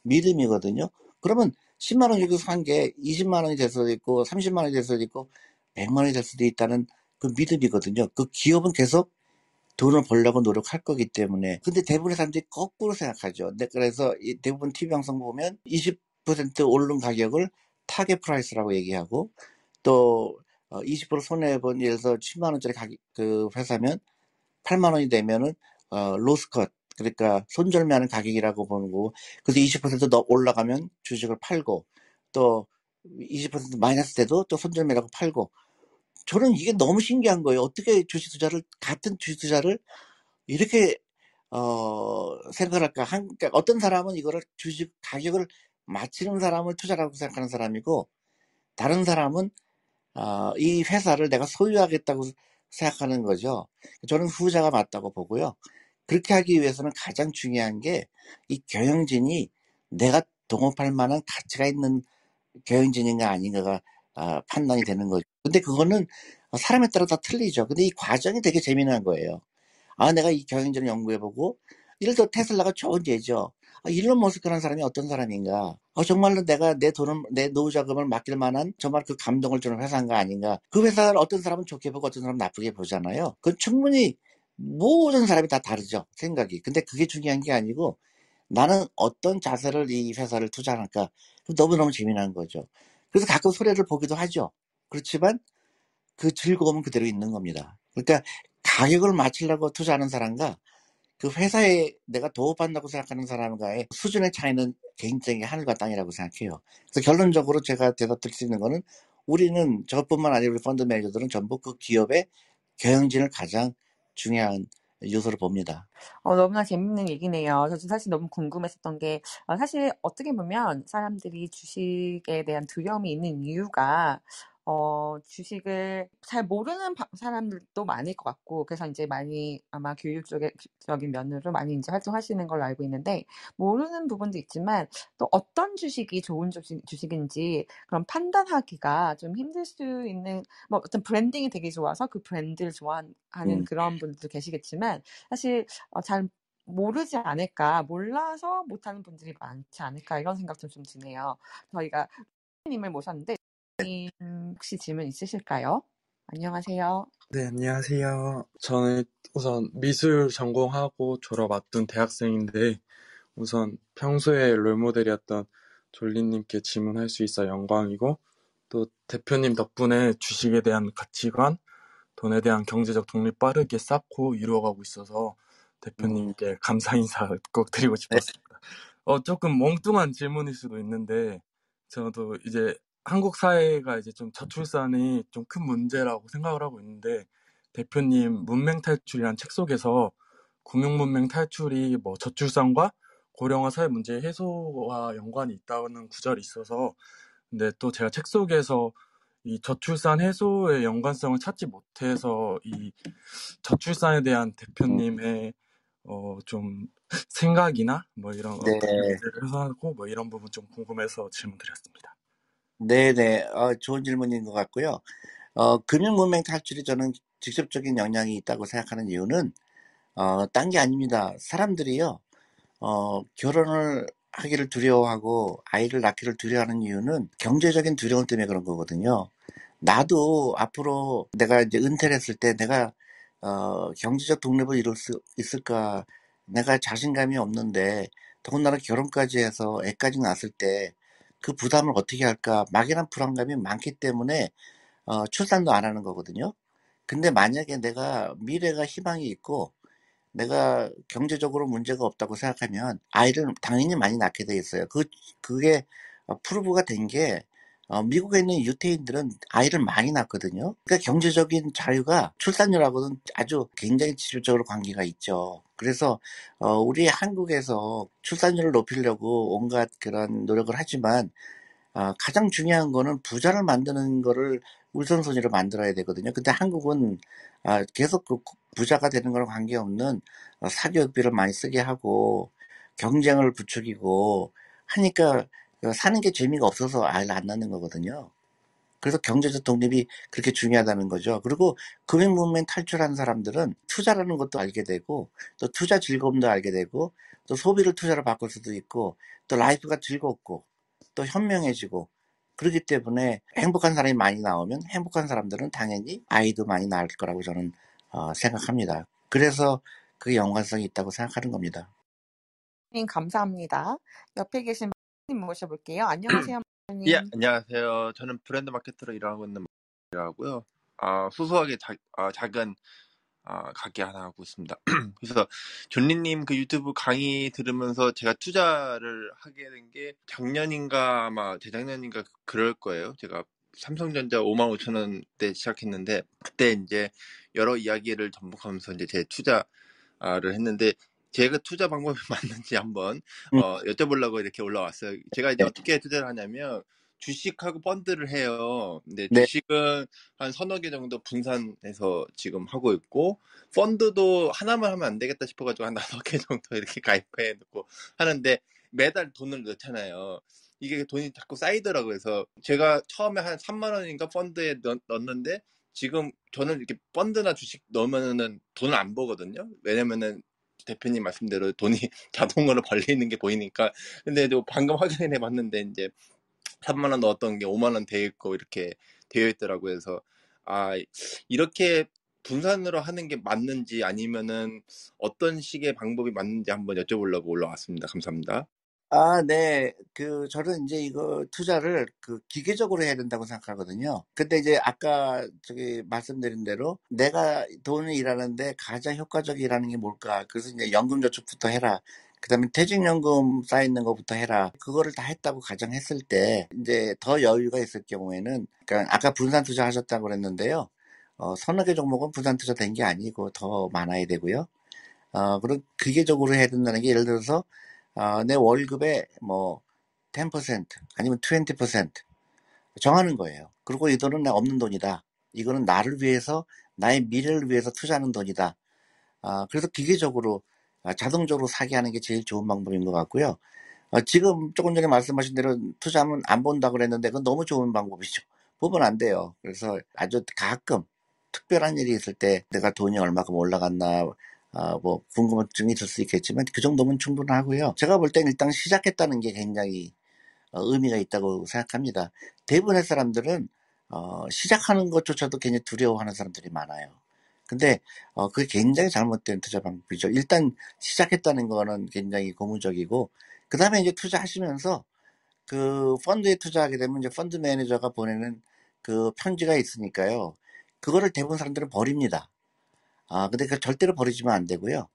믿음이거든요. 그러면 10만 원 주고 산 게 20만 원이 될 수도 있고 30만 원이 될 수도 있고 100만 원이 될 수도 있다는 그 믿음이거든요. 그 기업은 계속 돈을 벌려고 노력할 거기 때문에. 근데 대부분의 사람들이 거꾸로 생각하죠. 네, 그래서 대부분 TV 방송 보면 20% 오른 가격을 target price라고 얘기하고 또 20% 어, 손해본 예를 들어서 10만 원짜리 가격 그 회사면 8만 원이 되면은 어 로스컷 그러니까 손절매하는 가격이라고 보는 거고 그래서 20%더 올라가면 주식을 팔고 또 20% 마이너스 돼도 또 손절매라고 팔고 저는 이게 너무 신기한 거예요. 어떻게 주식 투자를 같은 주식 투자를 이렇게 어 생각할까? 한 그러니까 어떤 사람은 이거를 주식 가격을 맞추는 사람을 투자라고 생각하는 사람이고 다른 사람은 어, 이 회사를 내가 소유하겠다고 생각하는 거죠. 저는 후자가 맞다고 보고요. 그렇게 하기 위해서는 가장 중요한 게 이 경영진이 내가 동업할 만한 가치가 있는 경영진인가 아닌가가 어, 판단이 되는 거죠. 근데 그거는 사람에 따라 다 틀리죠. 근데 이 과정이 되게 재미난 거예요. 아, 내가 이 경영진을 연구해보고, 예를 들어 테슬라가 좋은 예죠. 아, 일론 머스크라는 사람이 어떤 사람인가? 어, 정말로 내가 내 돈을, 내 노후 자금을 맡길 만한 정말 그 감동을 주는 회사인가 아닌가? 그 회사를 어떤 사람은 좋게 보고 어떤 사람은 나쁘게 보잖아요. 그건 충분히 모든 사람이 다 다르죠. 생각이. 근데 그게 중요한 게 아니고 나는 어떤 자세를 이 회사를 투자할까? 너무너무 재미난 거죠. 그래서 가끔 소리를 보기도 하죠. 그렇지만 그 즐거움은 그대로 있는 겁니다. 그러니까 가격을 맞추려고 투자하는 사람과 그 회사에 내가 도움받는다고 생각하는 사람과의 수준의 차이는 굉장히 하늘과 땅이라고 생각해요. 그래서 결론적으로 제가 대답 드릴 수 있는 거는 우리는 저뿐만 아니라 우리 펀드 매니저들은 전부 그 기업의 경영진을 가장 중요한 요소로 봅니다. 어, 너무나 재밌는 얘기네요. 저도 사실 너무 궁금했었던 게, 어, 사실 어떻게 보면 사람들이 주식에 대한 두려움이 있는 이유가, 어, 주식을 잘 모르는 사람들도 많을 것 같고, 그래서 이제 많이 아마 교육 적인 면으로 많이 이제 활동하시는 걸로 알고 있는데, 모르는 부분도 있지만, 또 어떤 주식이 좋은 주식, 주식인지, 그런 판단하기가 좀 힘들 수 있는, 뭐 어떤 브랜딩이 되게 좋아서 그 브랜드를 좋아하는 음. 그런 분들도 계시겠지만, 사실 어, 잘 모르지 않을까, 몰라서 못하는 분들이 많지 않을까, 이런 생각도 좀 드네요. 저희가 님을 모셨는데, 님 혹시 질문 있으실까요? 안녕하세요. 네, 안녕하세요. 저는 우선 미술 전공하고 졸업 앞둔 대학생인데 우선 평소에 롤모델이었던 졸리님께 질문할 수 있어 영광이고 또 대표님 덕분에 주식에 대한 가치관, 돈에 대한 경제적 독립 빠르게 쌓고 이루어가고 있어서 대표님께 감사 인사 꼭 드리고 싶었습니다. 어, 조금 멍뚱한 질문일 수도 있는데 저도 이제 한국 사회가 이제 좀 저출산이 좀 큰 문제라고 생각을 하고 있는데 대표님 문맹 탈출이란 책 속에서 금융 문맹 탈출이 뭐 저출산과 고령화 사회 문제 해소와 연관이 있다는 구절이 있어서 근데 또 제가 책 속에서 이 저출산 해소의 연관성을 찾지 못해서 이 저출산에 대한 대표님의 어 좀 생각이나 뭐 이런 네. 해소하고 뭐 이런 부분 좀 궁금해서 질문 드렸습니다. 네네. 어, 좋은 질문인 것 같고요. 어, 금융문맹 탈출이 저는 직접적인 영향이 있다고 생각하는 이유는, 어, 딴 게 아닙니다. 사람들이요, 어, 결혼을 하기를 두려워하고 아이를 낳기를 두려워하는 이유는 경제적인 두려움 때문에 그런 거거든요. 나도 앞으로 내가 이제 은퇴를 했을 때 내가, 어, 경제적 독립을 이룰 수 있을까, 내가 자신감이 없는데, 더군다나 결혼까지 해서 애까지 낳았을 때 그 부담을 어떻게 할까 막연한 불안감이 많기 때문에 어, 출산도 안 하는 거거든요. 근데 만약에 내가 미래가 희망이 있고 내가 경제적으로 문제가 없다고 생각하면 아이를 당연히 많이 낳게 돼 있어요. 그 그게 프루브가 된 게 어, 미국에 있는 유태인들은 아이를 많이 낳거든요. 그러니까 경제적인 자유가 출산율하고는 아주 굉장히 직접적으로 관계가 있죠. 그래서 어, 우리 한국에서 출산율을 높이려고 온갖 그런 노력을 하지만 아, 가장 중요한 거는 부자를 만드는 거를 우선순위로 만들어야 되거든요. 근데 한국은 아, 계속 그 부자가 되는 거랑 관계없는 어, 사교육비를 많이 쓰게 하고 경쟁을 부추기고 하니까 그 사는 게 재미가 없어서 아이를 안 낳는 거거든요. 그래서 경제적 독립이 그렇게 중요하다는 거죠. 그리고 금융 문맹 탈출한 사람들은 투자라는 것도 알게 되고 또 투자 즐거움도 알게 되고 또 소비를 투자로 바꿀 수도 있고 또 life가 즐겁고 또 현명해지고 그렇기 때문에 행복한 사람이 많이 나오면 행복한 사람들은 당연히 아이도 많이 낳을 거라고 저는 어, 생각합니다. 그래서 그 연관성이 있다고 생각하는 겁니다. 님 감사합니다. 옆에 계신 님 모셔볼게요. 안녕하세요, 님. 예, 안녕하세요. 저는 브랜드 마케터로 일하고 있는 이라고요. 아, 소소하게 자, 아, 작은 아, 가게 하나 하고 있습니다. 그래서 존리님 그 유튜브 강의 들으면서 제가 투자를 하게 된 게 작년인가 아마 재작년인가 그럴 거예요. 제가 삼성전자 5만 5천 원대 시작했는데 그때 이제 여러 이야기를 전복하면서 이제 제 투자를 했는데 제가 투자 방법이 맞는지 한번 음. 어, 여쭤보려고 이렇게 올라왔어요. 제가 이제 네. 어떻게 투자를 하냐면 주식하고 펀드를 해요. 근데 네. 주식은 한 서너 개 정도 분산해서 지금 하고 있고 펀드도 하나만 하면 안 되겠다 싶어가지고 한 다섯 개 정도 이렇게 가입해 놓고 하는데 매달 돈을 넣잖아요. 이게 돈이 자꾸 쌓이더라고요. 그래서 제가 처음에 한 3만 원인가 펀드에 넣, 넣었는데 지금 저는 이렇게 펀드나 주식 넣으면은 돈을 안 보거든요. 왜냐면은 대표님 말씀대로 돈이 자동으로 벌리는 게 보이니까. 근데 또 방금 확인해 봤는데 이제 3만 원 넣었던 게 5만 원돼 있고 이렇게 되어 있더라고요. 그래서 아 이렇게 분산으로 하는 게 맞는지 아니면은 어떤 식의 방법이 맞는지 한번 여쭤보려고 올라왔습니다. 감사합니다. 아, 네. 그, 저는 이제 이거 투자를 그 기계적으로 해야 된다고 생각하거든요. 근데 이제 아까 저기 말씀드린 대로 내가 돈을 일하는데 가장 효과적이라는 게 뭘까? 그래서 이제 연금저축부터 해라. 그 다음에 퇴직연금 쌓이는 것부터 해라. 그거를 다 했다고 가정했을 때 이제 더 여유가 있을 경우에는 그러니까 아까 분산 투자 하셨다고 그랬는데요. 어, 서너 개 종목은 분산 투자 된 게 아니고 더 많아야 되고요. 어, 그리고 기계적으로 해야 된다는 게 예를 들어서 어, 내 월급의 뭐 10% 아니면 20% 정하는 거예요. 그리고 이 돈은 나 없는 돈이다. 이거는 나를 위해서 나의 미래를 위해서 투자하는 돈이다. 아, 그래서 기계적으로 아, 자동적으로 사게 하는 게 제일 좋은 방법인 것 같고요. 어, 지금 조금 전에 말씀하신 대로 투자하면 안 본다고 그랬는데 그건 너무 좋은 방법이죠. 보면 안 돼요. 그래서 아주 가끔 특별한 일이 있을 때 내가 돈이 얼마큼 올라갔나 아, 뭐 궁금증이 들 수 있겠지만 그 정도면 충분하고요. 제가 볼 땐 일단 시작했다는 게 굉장히 어, 의미가 있다고 생각합니다. 대부분의 사람들은 어, 시작하는 것조차도 굉장히 두려워하는 사람들이 많아요. 근데 어, 그게 굉장히 잘못된 투자 방법이죠. 일단 시작했다는 거는 굉장히 고무적이고 그 다음에 이제 투자하시면서 그 펀드에 투자하게 되면 이제 펀드 매니저가 보내는 그 편지가 있으니까요. 그거를 대부분 사람들은 버립니다. 아, 근데 그 절대로 버리시면 안 되고요.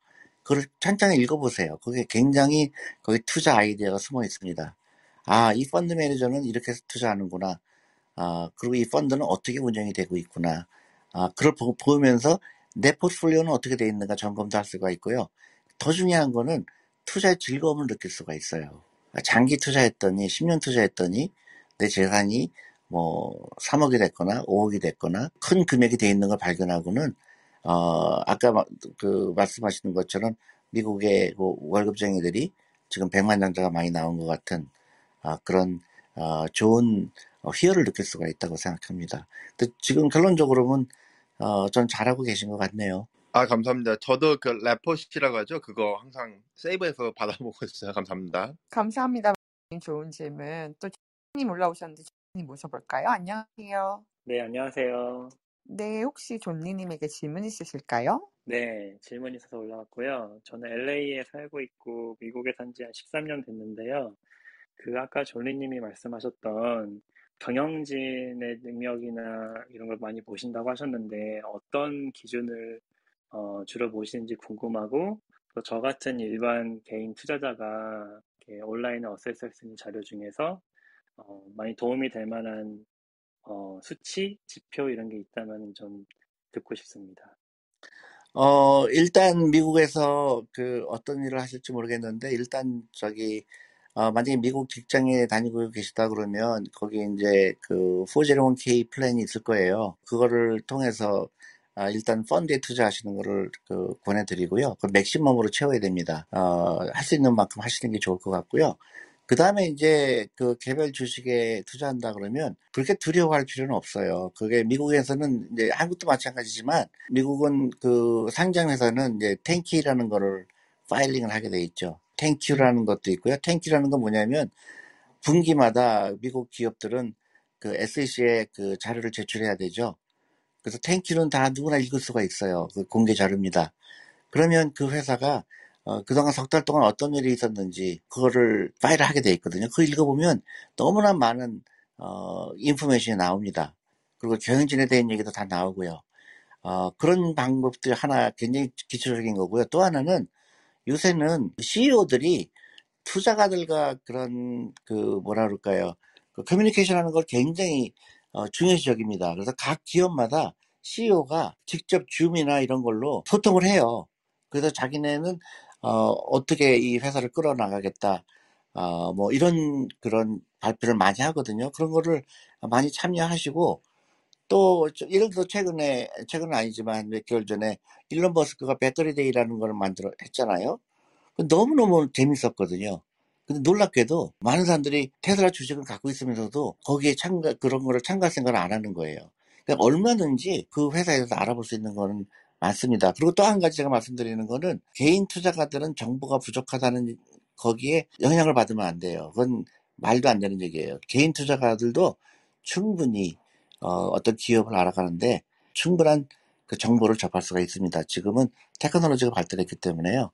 그걸 천천히 읽어보세요. 그게 굉장히 거기 투자 아이디어가 숨어 있습니다. 아, 이 펀드 매니저는 이렇게 해서 투자하는구나. 아, 그리고 이 펀드는 어떻게 운영이 되고 있구나. 아, 그걸 보, 보면서 내 포트폴리오는 어떻게 돼 있는가 점검도 할 수가 있고요. 더 중요한 거는 투자의 즐거움을 느낄 수가 있어요. 장기 투자했더니, 10년 투자했더니 내 재산이 뭐 3억이 됐거나 5억이 됐거나 큰 금액이 돼 있는 걸 발견하고는 어, 아까 마- 그 말씀하시는 것처럼 미국의 그 월급쟁이들이 지금 백만장자가 많이 나온 것 같은 아, 그런 어, 좋은 어, 희열을 느낄 수가 있다고 생각합니다. 근데 지금 결론적으로는 어, 전 잘하고 계신 것 같네요. 아, 감사합니다. 저도 그 레포시라고 하죠. 그거 항상 세이브해서 받아보고 있어요. 감사합니다. 감사합니다. 좋은 질문. 또 님 올라오셨는데 님 모셔볼까요? 안녕하세요. 네, 안녕하세요. 네, 혹시 존니님에게 질문 있으실까요? 네, 질문 있어서 올라왔고요. 저는 LA에 살고 있고 미국에 산 지 한 13년 됐는데요. 그 아까 졸리님이 말씀하셨던 경영진의 능력이나 이런 걸 많이 보신다고 하셨는데 어떤 기준을 어, 주로 보시는지 궁금하고 또 저 같은 일반 개인 투자자가 온라인에 어세스할 수 있는 자료 중에서 어, 많이 도움이 될 만한 어, 수치, 지표 이런 게 있다면 좀 듣고 싶습니다. 어, 일단 미국에서 그 어떤 일을 하실지 모르겠는데 일단 저기 어, 만약에 미국 직장에 다니고 계시다 그러면 거기 이제 그 401k 플랜이 있을 거예요. 그거를 통해서 아, 일단 펀드에 투자하시는 거를 그 권해드리고요. 그 맥시멈으로 채워야 됩니다. 어, 할 수 있는 만큼 하시는 게 좋을 것 같고요. 그 다음에 이제 그 개별 주식에 투자한다 그러면 그렇게 두려워할 필요는 없어요. 그게 미국에서는 이제 한국도 마찬가지지만 미국은 그 상장회사는 이제 탱키라는 거를 파일링을 하게 돼 있죠. 탱큐라는 것도 있고요. 탱큐라는 건 뭐냐면 분기마다 미국 기업들은 그 SEC에 그 자료를 제출해야 되죠. 그래서 탱큐는 다 누구나 읽을 수가 있어요. 그 공개 자료입니다. 그러면 그 회사가 어, 그동안 석 달 동안 어떤 일이 있었는지 그거를 파일을 하게 돼 있거든요. 그거 읽어보면 너무나 많은 어, 인포메이션이 나옵니다. 그리고 경영진에 대한 얘기도 다 나오고요. 어, 그런 방법들 하나 굉장히 기초적인 거고요. 또 하나는 요새는 CEO들이 투자가들과 그런 그 뭐라 그럴까요? 그 커뮤니케이션 하는 걸 굉장히 어, 중요시 여깁니다. 그래서 각 기업마다 CEO가 직접 줌이나 이런 걸로 소통을 해요. 그래서 자기네는 어, 어떻게 이 회사를 끌어나가겠다. 어, 뭐 이런 그런 발표를 많이 하거든요. 그런 거를 많이 참여하시고 또 예를 들어 최근에 최근은 아니지만 몇 개월 전에 일론 버스크가 배터리 데이라는 걸 만들어 했잖아요. 너무 너무 재밌었거든요. 근데 놀랍게도 많은 사람들이 테슬라 주식을 갖고 있으면서도 거기에 참가 그런 거를 참가할 생각을 안 하는 거예요. 그러니까 얼마든지 그 회사에서 알아볼 수 있는 거는 많습니다. 그리고 또 한 가지 제가 말씀드리는 거는 개인 투자가들은 정보가 부족하다는 거기에 영향을 받으면 안 돼요. 그건 말도 안 되는 얘기예요. 개인 투자가들도 충분히 어, 떤 기업을 알아가는데 충분한 그 정보를 접할 수가 있습니다. 지금은 테크놀로지가 발달했기 때문에요.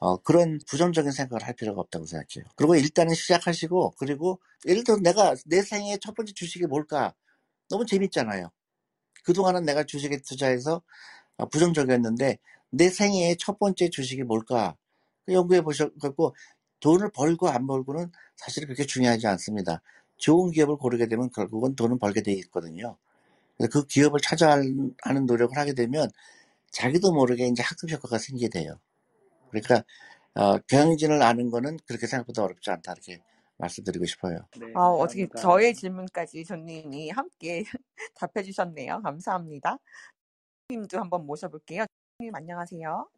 어, 그런 부정적인 생각을 할 필요가 없다고 생각해요. 그리고 일단은 시작하시고, 그리고 예를 들어 내가 내 생애 첫 번째 주식이 뭘까? 너무 재밌잖아요. 그동안은 내가 주식에 투자해서 어, 부정적이었는데, 내 생애의 첫 번째 주식이 뭘까? 그 연구해 보셨고, 돈을 벌고 안 벌고는 사실 그렇게 중요하지 않습니다. 좋은 기업을 고르게 되면 결국은 돈은 벌게 돼 있거든요. 그 기업을 찾아하는 노력을 하게 되면 자기도 모르게 이제 학습 효과가 생기게 돼요. 그러니까 어, 경영진을 아는 거는 그렇게 생각보다 어렵지 않다 이렇게 말씀드리고 싶어요. 네, 아, 어떻게. 저의 질문까지 존님이 함께 답해 주셨네요. 감사합니다. 님도 한번 모셔볼게요. 님 안녕하세요.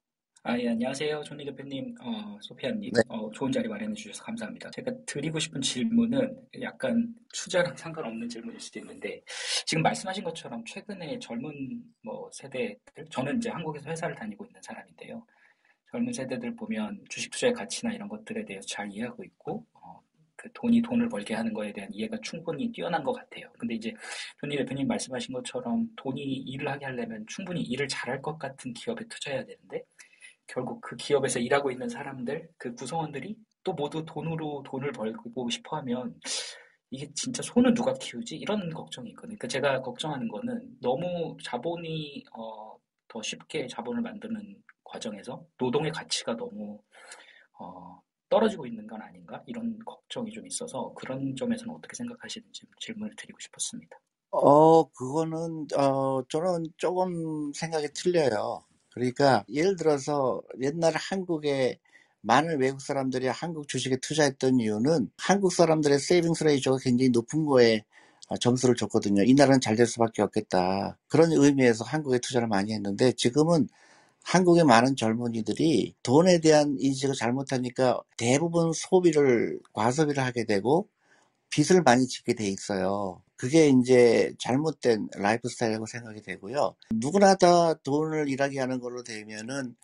아, 예, 안녕하세요. 존리 대표님, 어, 소피아님, 네. 어, 좋은 자리 마련해 주셔서 감사합니다. 제가 드리고 싶은 질문은 약간 투자랑 상관없는 질문일 수도 있는데, 지금 말씀하신 것처럼 최근에 젊은 뭐 세대들, 저는 이제 한국에서 회사를 다니고 있는 사람인데요. 젊은 세대들 보면 주식 투자의 가치나 이런 것들에 대해서 잘 이해하고 있고, 어, 그 돈이 돈을 벌게 하는 거에 대한 이해가 충분히 뛰어난 것 같아요. 근데 이제 존리 대표님 말씀하신 것처럼 돈이 일을 하게 하려면 충분히 일을 잘할 것 같은 기업에 투자해야 되는데, 결국 그 기업에서 일하고 있는 사람들, 그 구성원들이 또 모두 돈으로 돈을 벌고 싶어 하면 이게 진짜 손은 누가 키우지? 이런 걱정이 있거든요. 그러니까 제가 걱정하는 거는 너무 자본이 어, 더 쉽게 자본을 만드는 과정에서 노동의 가치가 너무 어, 떨어지고 있는 건 아닌가? 이런 걱정이 좀 있어서 그런 점에서는 어떻게 생각하시는지 질문을 드리고 싶었습니다. 어, 그거는, 어, 저는 조금 생각이 틀려요. 그러니까, 예를 들어서, 옛날 한국에 많은 외국 사람들이 한국 주식에 투자했던 이유는 한국 사람들의 세이빙스 레이저가 굉장히 높은 거에 어, 점수를 줬거든요. 이 나라는 잘 될 수밖에 없겠다. 그런 의미에서 한국에 투자를 많이 했는데, 지금은 한국의 많은 젊은이들이 돈에 대한 인식을 잘못하니까 대부분 소비를, 과소비를 하게 되고, 빚을 많이 짓게 돼 있어요. 그게 이제 잘못된 라이프 스타일이라고 생각이 되고요. 누구나 다 돈을 일하게 하는 걸로 되면은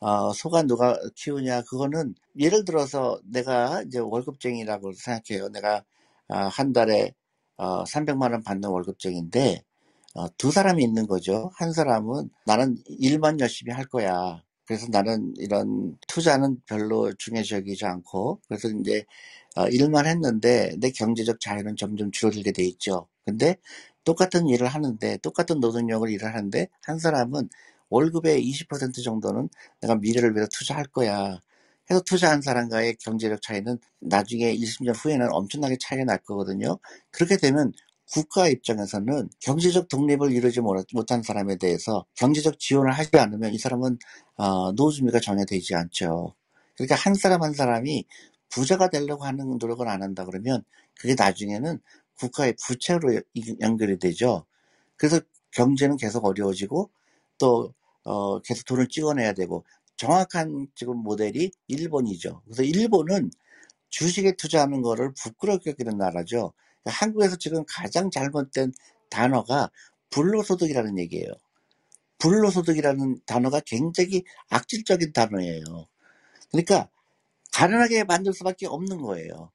어, 소가 누가 키우냐 그거는 예를 들어서 내가 이제 월급쟁이라고 생각해요. 내가 아, 한 달에 어, 300만 원 받는 월급쟁인데 어, 두 사람이 있는 거죠. 한 사람은 나는 일만 열심히 할 거야. 그래서 나는 이런 투자는 별로 중요시 여기지 않고 그래서 이제 어, 일만 했는데 내 경제적 자유는 점점 줄어들게 돼 있죠. 근데 똑같은 일을 하는데 똑같은 노동력을 일을 하는데 한 사람은 월급의 20% 정도는 내가 미래를 위해서 투자할 거야. 해서 투자한 사람과의 경제적 차이는 나중에 20년 후에는 엄청나게 차이가 날 거거든요. 그렇게 되면 국가 입장에서는 경제적 독립을 이루지 못- 못한 사람에 대해서 경제적 지원을 하지 않으면 이 사람은 어, 노후준비가 전혀 되지 않죠. 그러니까 한 사람 한 사람이 부자가 되려고 하는 노력을 안 한다 그러면 그게 나중에는 국가의 부채로 이- 연결이 되죠. 그래서 경제는 계속 어려워지고 또 어, 계속 돈을 찍어내야 되고 정확한 지금 모델이 일본이죠. 그래서 일본은 주식에 투자하는 거를 부끄럽게 여기는 나라죠. 그러니까 한국에서 지금 가장 잘못된 단어가 불로소득이라는 얘기예요. 불로소득이라는 단어가 굉장히 악질적인 단어예요. 그러니까 가난하게 만들 수밖에 없는 거예요.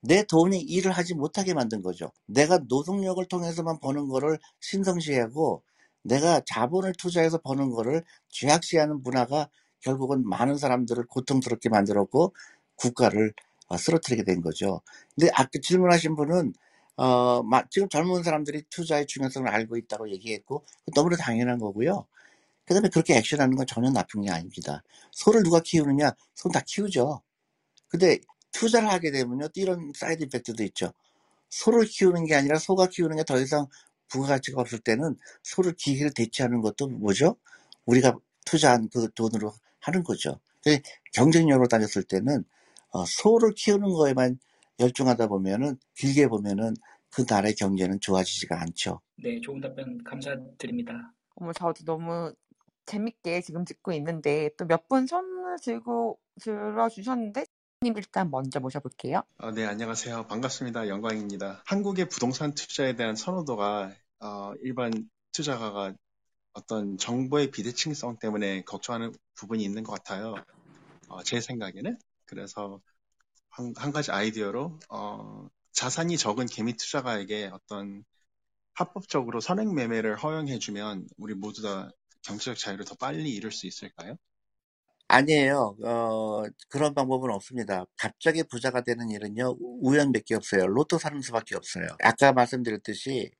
내 돈이 일을 하지 못하게 만든 거죠. 내가 노동력을 통해서만 버는 거를 신성시하고 내가 자본을 투자해서 버는 거를 죄악시하는 문화가 결국은 많은 사람들을 고통스럽게 만들었고 국가를 어, 쓰러뜨리게 된 거죠. 근데 아까 질문하신 분은 어, 마- 지금 젊은 사람들이 투자의 중요성을 알고 있다고 얘기했고 너무나 당연한 거고요. 그 다음에 그렇게 액션하는 건 전혀 나쁜 게 아닙니다. 소를 누가 키우느냐? 소는 다 키우죠. 근데 투자를 하게 되면요, 또 이런 side effect도 있죠. 소를 키우는 게 아니라 소가 키우는 게 더 이상 부가가치가 없을 때는 소를 기계로 대체하는 것도 뭐죠? 우리가 투자한 그 돈으로 하는 거죠. 근데 경쟁력으로 따졌을 때는 어, 소를 키우는 거에만 열중하다 보면은 길게 보면은 그 나라의 경제는 좋아지지가 않죠. 네, 좋은 답변 감사드립니다. 어머, 저도 너무 재밌게 지금 듣고 있는데 또 몇분 손을 들고 들어주셨는데 님 일단 먼저 모셔볼게요. 어, 네, 안녕하세요. 반갑습니다. 영광입니다. 한국의 부동산 투자에 대한 선호도가 어, 일반 투자가가 어떤 정보의 비대칭성 때문에 걱정하는 부분이 있는 것 같아요. 어, 제 생각에는. 그래서 한, 한 가지 아이디어로 어, 자산이 적은 개미 투자가에게 어떤 합법적으로 선행 매매를 허용해주면 우리 모두 다 경제적 자유를 더 빨리 이룰 수 있을까요? 아니에요. 어, 그런 방법은 없습니다. 갑자기 부자가 되는 일은요, 우연밖에 없어요. 로또 사는 수밖에 없어요. 아까 말씀드렸듯이,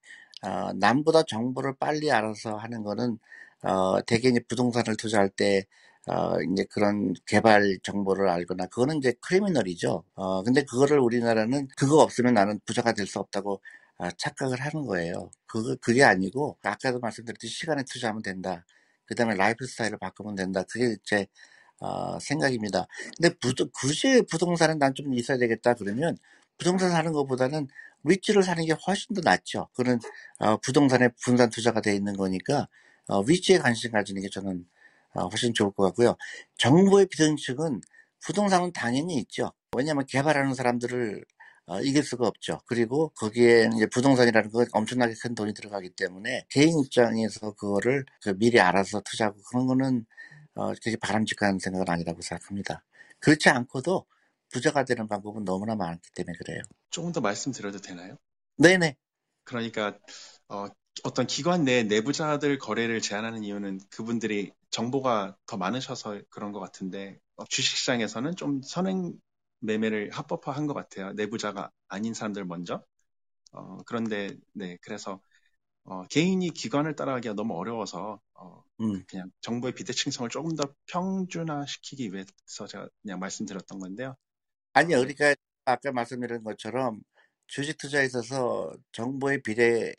어, 남보다 정보를 빨리 알아서 하는 거는, 어, 대개 부동산을 투자할 때, 어, 이제 그런 개발 정보를 알거나, 그거는 이제 criminal이죠. 어, 근데 그거를 우리나라는 그거 없으면 나는 부자가 될 수 없다고 아, 착각을 하는 거예요. 그거, 그게 아니고, 아까도 말씀드렸듯이 시간에 투자하면 된다. 그 다음에 라이프 스타일을 바꾸면 된다. 그게 제 어, 생각입니다. 근데 부, 굳이 부동산은 난 좀 있어야 되겠다 그러면 부동산 사는 것보다는 리츠를 사는 게 훨씬 더 낫죠. 그는 어, 부동산에 분산 투자가 돼 있는 거니까 어, 위치에 관심 가지는 게 저는 어, 훨씬 좋을 것 같고요. 정부의 비대칭은 부동산은 당연히 있죠. 왜냐하면 개발하는 사람들을 어, 이길 수가 없죠. 그리고 거기에 이제 부동산이라는 건 엄청나게 큰 돈이 들어가기 때문에 개인 입장에서 그거를 그 미리 알아서 투자하고 그런 거는 어, 되게 바람직한 생각은 아니라고 생각합니다. 그렇지 않고도 부자가 되는 방법은 너무나 많기 때문에 그래요. 조금 더 말씀드려도 되나요? 네네. 그러니까 어, 어떤 기관 내 내부자들 거래를 제한하는 이유는 그분들이 정보가 더 많으셔서 그런 것 같은데 어, 주식시장에서는 좀 선행 매매를 합법화한 것 같아요. 내부자가 아닌 사람들 먼저. 어, 그런데 네 그래서 어, 개인이 기관을 따라가기가 너무 어려워서 어, 음. 그냥 정보의 비대칭성을 조금 더 평준화시키기 위해서 제가 그냥 말씀드렸던 건데요. 아니요. 어, 그러니까 아까 말씀드린 것처럼 주식 투자에 있어서 정보의 비례,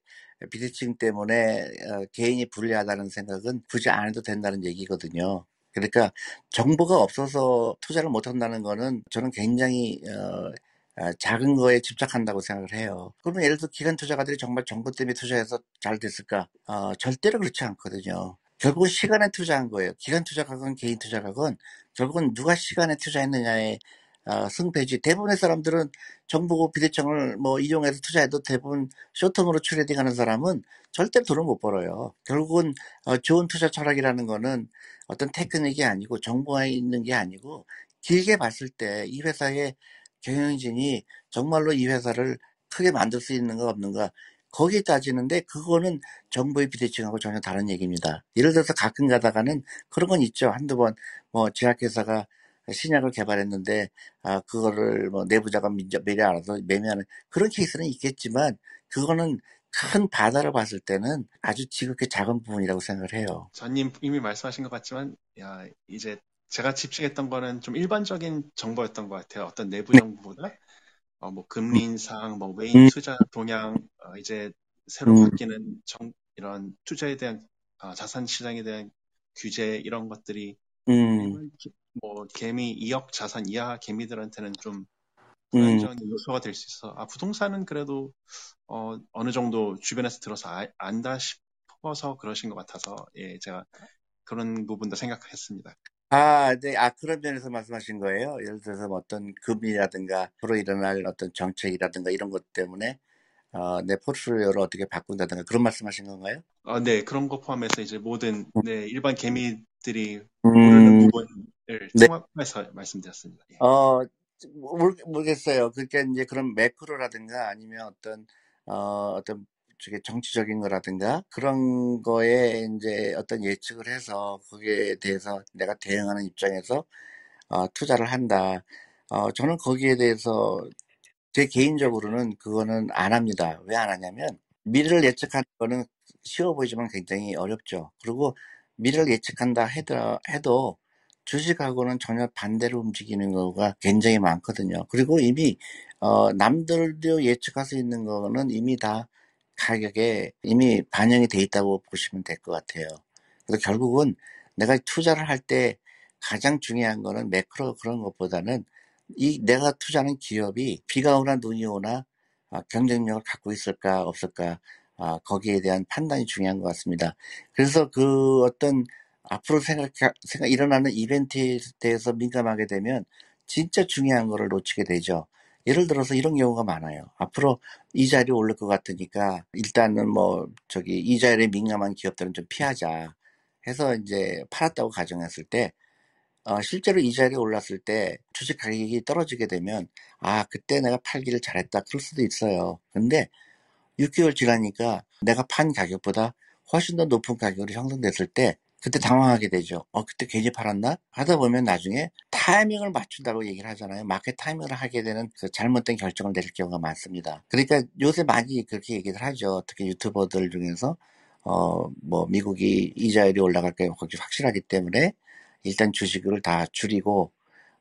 비대칭 때문에 어, 개인이 불리하다는 생각은 굳이 안 해도 된다는 얘기거든요. 그러니까 정보가 없어서 투자를 못 한다는 거는 저는 굉장히 어, 아, 작은 거에 집착한다고 생각을 해요. 그러면 예를 들어 기관 투자가들이 정말 정보 때문에 투자해서 잘 됐을까? 어, 절대로 그렇지 않거든요. 결국은 시간에 투자한 거예요. 기관 투자가건 개인 투자가건 결국은 누가 시간에 투자했느냐에 어, 승패지. 대부분의 사람들은 정보 비대칭을 뭐 이용해서 투자해도 대부분 short-term으로 trading 하는 사람은 절대 돈을 못 벌어요. 결국은 어, 좋은 투자 철학이라는 거는 어떤 테크닉이 아니고 정보가 있는 게 아니고 길게 봤을 때 이 회사의 경영진이 정말로 이 회사를 크게 만들 수 있는가 없는가 거기에 따지는데 그거는 정보의 비대칭하고 전혀 다른 얘기입니다. 예를 들어서 가끔 가다가는 그런 건 있죠. 한두 번 뭐 제약회사가 신약을 개발했는데 아 그거를 뭐 내부자가 미리 알아서 매매하는 그런 케이스는 있겠지만 그거는 큰 바다를 봤을 때는 아주 지극히 작은 부분이라고 생각을 해요. 전님 이미 말씀하신 것 같지만 야, 이제 제가 집중했던 거는 좀 일반적인 정보였던 것 같아요. 어떤 내부 네. 정보보다 어, 뭐 금리 인상, 뭐 음, 외인 투자 동향, 어, 이제 새로 음, 바뀌는 정, 이런 투자에 대한 어, 자산 시장에 대한 규제 이런 것들이 음, 뭐 개미 2억 자산 이하 개미들한테는 좀 음, 불안정의 요소가 될 수 있어. 아, 부동산은 그래도 어, 어느 정도 주변에서 들어서 아- 안다 싶어서 그러신 것 같아서 예, 제가 그런 부분도 생각했습니다. 아, 네, 아, 그런 면에서 말씀하신 거예요? 예를 들어서 뭐 어떤 금리라든가, 앞으로 일어날 어떤 정책이라든가 이런 것 때문에, 어, 내 포트폴리오를 어떻게 바꾼다든가 그런 말씀하신 건가요? 아, 네, 그런 거 포함해서 이제 모든 음, 네, 일반 개미들이 모르는 음, 부분을 네. 통합해서 말씀드렸습니다. 예. 어, 모르, 모르겠어요. 그러니까 이제 그런 매크로라든가 아니면 어떤, 어, 어떤 저게 정치적인 거라든가 그런 거에 이제 어떤 예측을 해서 거기에 대해서 내가 대응하는 입장에서 어, 투자를 한다. 어, 저는 거기에 대해서 제 개인적으로는 그거는 안 합니다. 왜 안 하냐면 미래를 예측하는 거는 쉬워 보이지만 굉장히 어렵죠. 그리고 미래를 예측한다 해도, 해도 주식하고는 전혀 반대로 움직이는 거가 굉장히 많거든요. 그리고 이미 어, 남들도 예측할 수 있는 거는 이미 다 가격에 이미 반영이 돼 있다고 보시면 될 것 같아요. 그래서 결국은 내가 투자를 할 때 가장 중요한 거는 매크로 그런 것보다는 이 내가 투자하는 기업이 비가 오나 눈이 오나 아, 경쟁력을 갖고 있을까 없을까 아, 거기에 대한 판단이 중요한 것 같습니다. 그래서 그 어떤 앞으로 생각, 생각 일어나는 이벤트에 대해서 민감하게 되면 진짜 중요한 거를 놓치게 되죠. 예를 들어서 이런 경우가 많아요. 앞으로 이자율이 오를 것 같으니까 일단은 뭐 저기 이자율에 민감한 기업들은 좀 피하자 해서 이제 팔았다고 가정했을 때 어, 실제로 이자율이 올랐을 때 주식 가격이 떨어지게 되면 아 그때 내가 팔기를 잘했다 그럴 수도 있어요. 근데 6개월 지나니까 내가 판 가격보다 훨씬 더 높은 가격으로 형성됐을 때 그때 당황하게 되죠. 어, 그때 괜히 팔았나? 하다 보면 나중에 타이밍을 맞춘다고 얘기를 하잖아요. 마켓 타이밍을 하게 되는 그 잘못된 결정을 내릴 경우가 많습니다. 그러니까 요새 많이 그렇게 얘기를 하죠. 특히 유튜버들 중에서 어, 뭐 미국이 이자율이 올라갈 게 거기 확실하기 때문에 일단 주식을 다 줄이고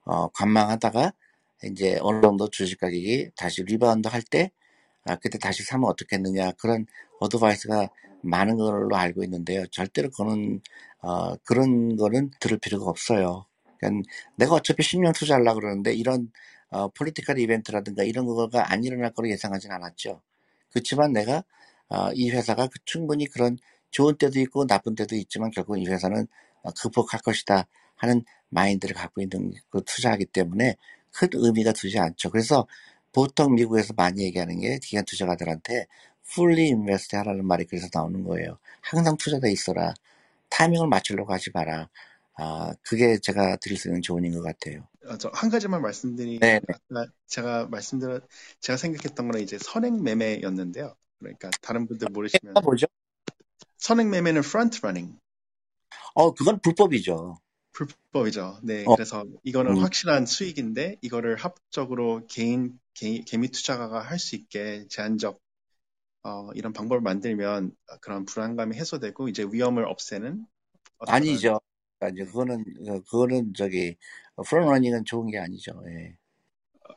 어, 관망하다가 이제 어느 정도 주식 가격이 다시 rebound 할 때, 아, 그때 다시 사면 어떻겠느냐. 그런 advice가 많은 걸로 알고 있는데요. 절대로 그거는, 어, 그런 거는 들을 필요가 없어요. 그러니까 내가 어차피 10년 투자하려고 그러는데 이런, 어, political event라든가 이런 거가 안 일어날 거로 예상하진 않았죠. 그렇지만 내가, 어, 이 회사가 그 충분히 그런 좋은 때도 있고 나쁜 때도 있지만 결국 이 회사는 어, 극복할 것이다 하는 마인드를 갖고 있는 그 투자하기 때문에 큰 의미가 두지 않죠. 그래서 보통 미국에서 많이 얘기하는 게 기관 투자가들한테 fully invest 하라는 말이 그래서 나오는 거예요. 항상 투자돼 있어라. 타이밍을 맞추려고 하지 마라. 아, 그게 제가 드릴 수 있는 조언인 것 같아요. 어, 저한 가지만 말씀드리면 네, 아까 제가 말씀드렸 제가 생각했던 거는 이제 선행 매매였는데요. 그러니까 다른 분들 모르시면 뭐죠? 선행 매매는 front running 어, 그건 불법이죠. 불법이죠. 네, 어, 그래서 이거는 음, 확실한 수익인데 이거를 합법적으로 개인, 개인 개미 투자가가 할 수 있게 제한적 어, 이런 방법을 만들면 그런 불안감이 해소되고 이제 위험을 없애는 아니죠. 그러니까 이제 그거는, 어, 그거는 저기, 프론러닝은 좋은 게 아니죠. 예.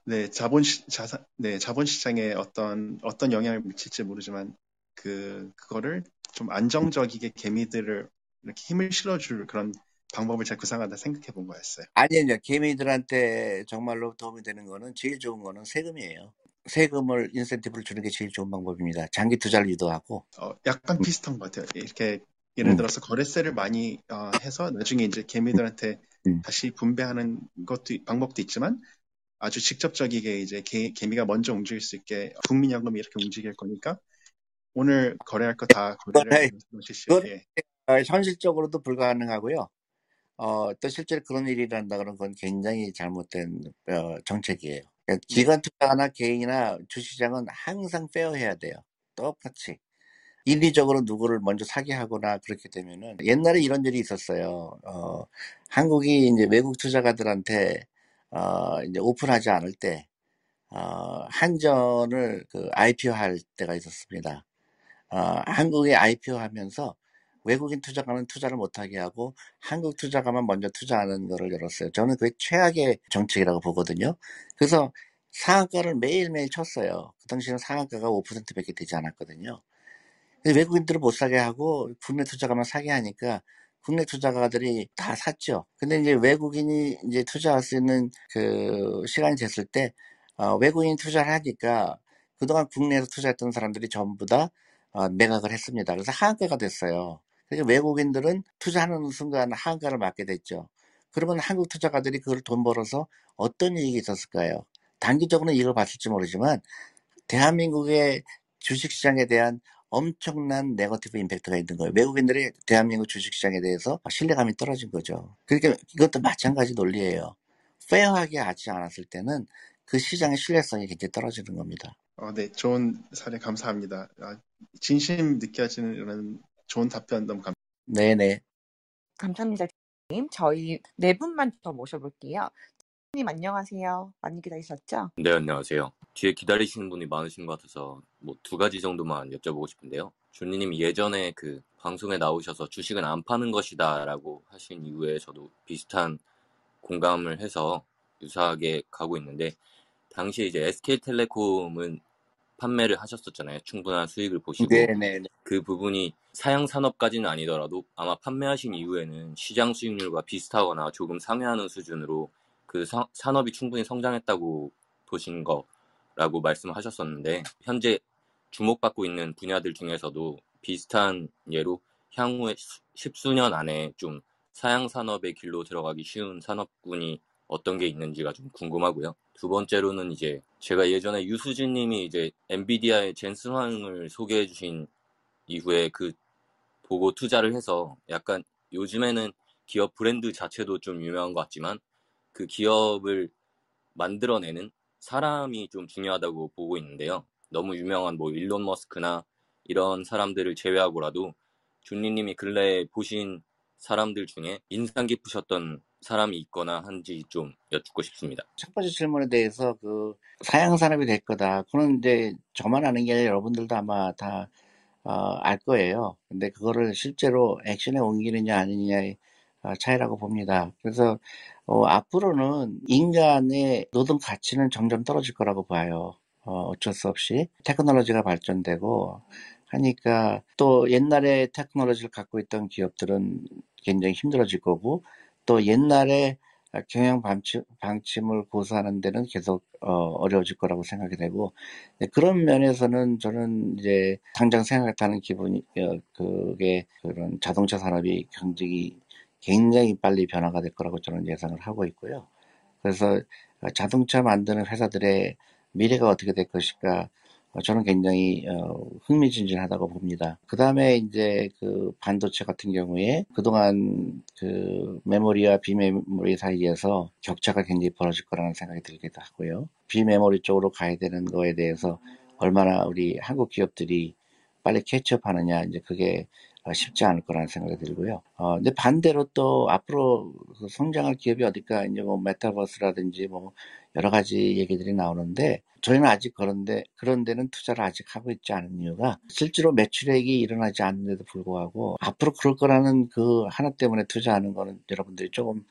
네 자본 시, 자산 네 자본 시장에 어떤 어떤 영향을 미칠지 모르지만 그 그거를 좀 안정적이게 개미들을 이렇게 힘을 실어줄 그런 방법을 제가 구상하다 생각해 본 거였어요. 아니요, 개미들한테 정말로 도움이 되는 거는 제일 좋은 거는 세금이에요. 세금을 인센티브를 주는 게 제일 좋은 방법입니다. 장기 투자를 유도하고. 어, 약간 비슷한 것 같아요. 이렇게 예를 음, 들어서 거래세를 많이 어, 해서 나중에 이제 개미들한테 음. 다시 분배하는 것도 방법도 있지만 아주 직접적이게 이제 개, 개미가 먼저 움직일 수 있게 국민연금이 이렇게 움직일 거니까 오늘 거래할 거 다 거래를. 그거는 예. 어, 현실적으로도 불가능하고요. 어, 또 실제로 그런 일이 일어난다 그러면 그건 굉장히 잘못된 어, 정책이에요. 그러니까 네. 기관 투자나 개인이나 주시장은 항상 페어해야 돼요. 똑같이. 인위적으로 누구를 먼저 사게 하거나 그렇게 되면은 옛날에 이런 일이 있었어요. 어, 한국이 이제 외국 투자가들한테 어, 이제 오픈하지 않을 때 어, 한전을 그 IPO 할 때가 있었습니다. 어, 한국에 IPO 하면서 외국인 투자가는 투자를 못하게 하고 한국 투자가만 먼저 투자하는 거를 열었어요. 저는 그게 최악의 정책이라고 보거든요. 그래서 상한가를 매일매일 쳤어요. 그 당시에는 상한가가 5%밖에 되지 않았거든요. 외국인들을 못 사게 하고 국내 투자가만 사게 하니까 국내 투자가들이 다 샀죠. 근데 이제 외국인이 이제 투자할 수 있는 그 시간이 됐을 때 어, 외국인 투자를 하니까 그동안 국내에서 투자했던 사람들이 전부 다 어, 매각을 했습니다. 그래서 하한가가 됐어요. 그러니까 외국인들은 투자하는 순간 하한가를 맞게 됐죠. 그러면 한국 투자가들이 그걸 돈 벌어서 어떤 이익이 있었을까요? 단기적으로는 이익을 봤을지 모르지만 대한민국의 주식시장에 대한 엄청난 네거티브 임팩트가 있는 거예요. 외국인들이 대한민국 주식시장에 대해서 신뢰감이 떨어진 거죠. 그러니까 이것도 마찬가지 논리예요. 페어하게 하지 않았을 때는 그 시장의 신뢰성이 굉장히 떨어지는 겁니다. 어, 네, 좋은 사례 감사합니다. 아, 진심 느껴지는 이런 좋은 답변 너무 감사합니다. 네네. 감사합니다. 님. 저희 네 분만 더 모셔볼게요. 님 안녕하세요. 많이 기다리셨죠? 네, 안녕하세요. 뒤에 기다리시는 분이 많으신 것 같아서 뭐 두 가지 정도만 여쭤보고 싶은데요. 준리님 예전에 그 방송에 나오셔서 주식은 안 파는 것이다라고 하신 이후에 저도 비슷한 공감을 해서 유사하게 가고 있는데 당시에 이제 SK텔레콤은 판매를 하셨었잖아요. 충분한 수익을 보시고 네네. 그 부분이 사양 산업까지는 아니더라도 아마 판매하신 이후에는 시장 수익률과 비슷하거나 조금 상회하는 수준으로 그 사- 산업이 충분히 성장했다고 보신 거라고 말씀하셨었는데 현재 주목받고 있는 분야들 중에서도 비슷한 예로 향후에 수- 십수년 안에 좀 사양 산업의 길로 들어가기 쉬운 산업군이 어떤 게 있는지가 좀 궁금하고요. 두 번째로는 이제 제가 예전에 유수진 님이 이제 엔비디아의 젠슨 황을 소개해 주신 이후에 그 보고 투자를 해서 약간 요즘에는 기업 브랜드 자체도 좀 유명한 것 같지만 그 기업을 만들어내는 사람이 좀 중요하다고 보고 있는데요. 너무 유명한 뭐 일론 머스크나 이런 사람들을 제외하고라도 준리님이 근래에 보신 사람들 중에 인상 깊으셨던 사람이 있거나 한지 좀 여쭙고 싶습니다. 첫 번째 질문에 대해서 그 사양 산업이 될 거다. 그건 이제 저만 아는 게 아니라 여러분들도 아마 다 어, 알 거예요. 근데 그거를 실제로 액션에 옮기느냐 아니냐의 어, 차이라고 봅니다. 그래서 어, 앞으로는 인간의 노동 가치는 점점 떨어질 거라고 봐요. 어, 어쩔 수 없이 테크놀로지가 발전되고 하니까 또 옛날에 테크놀로지를 갖고 있던 기업들은 굉장히 힘들어질 거고 또 옛날에 경영 방침, 방침 을 고수하는 데는 계속 어, 어려워질 거라고 생각이 되고 네, 그런 면에서는 저는 이제 당장 생각하는 기분이 어, 그게 그런 자동차 산업이 굉장히 굉장히 빨리 변화가 될 거라고 저는 예상을 하고 있고요. 그래서 어, 자동차 만드는 회사들의 미래가 어떻게 될 것일까 어, 저는 굉장히 어, 흥미진진하다고 봅니다. 그 다음에 이제 그 반도체 같은 경우에 그동안 그 메모리와 비메모리 사이에서 격차가 굉장히 벌어질 거라는 생각이 들기도 하고요. 비메모리 쪽으로 가야 되는 거에 대해서 얼마나 우리 한국 기업들이 빨리 캐치업하느냐 이제 그게 어, 쉽지 않을 거라는 생각이 들고요. 어, 근데 반대로 또 앞으로 그 성장할 기업이 어딜까 이제 뭐 메타버스라든지 뭐 여러 가지 얘기들이 나오는데 저희는 아직 그런데 그런 데는 투자를 아직 하고 있지 않은 이유가 실제로 매출액이 일어나지 않는데도 불구하고 앞으로 그럴 거라는 그 하나 때문에 투자하는 거는 여러분들이 조금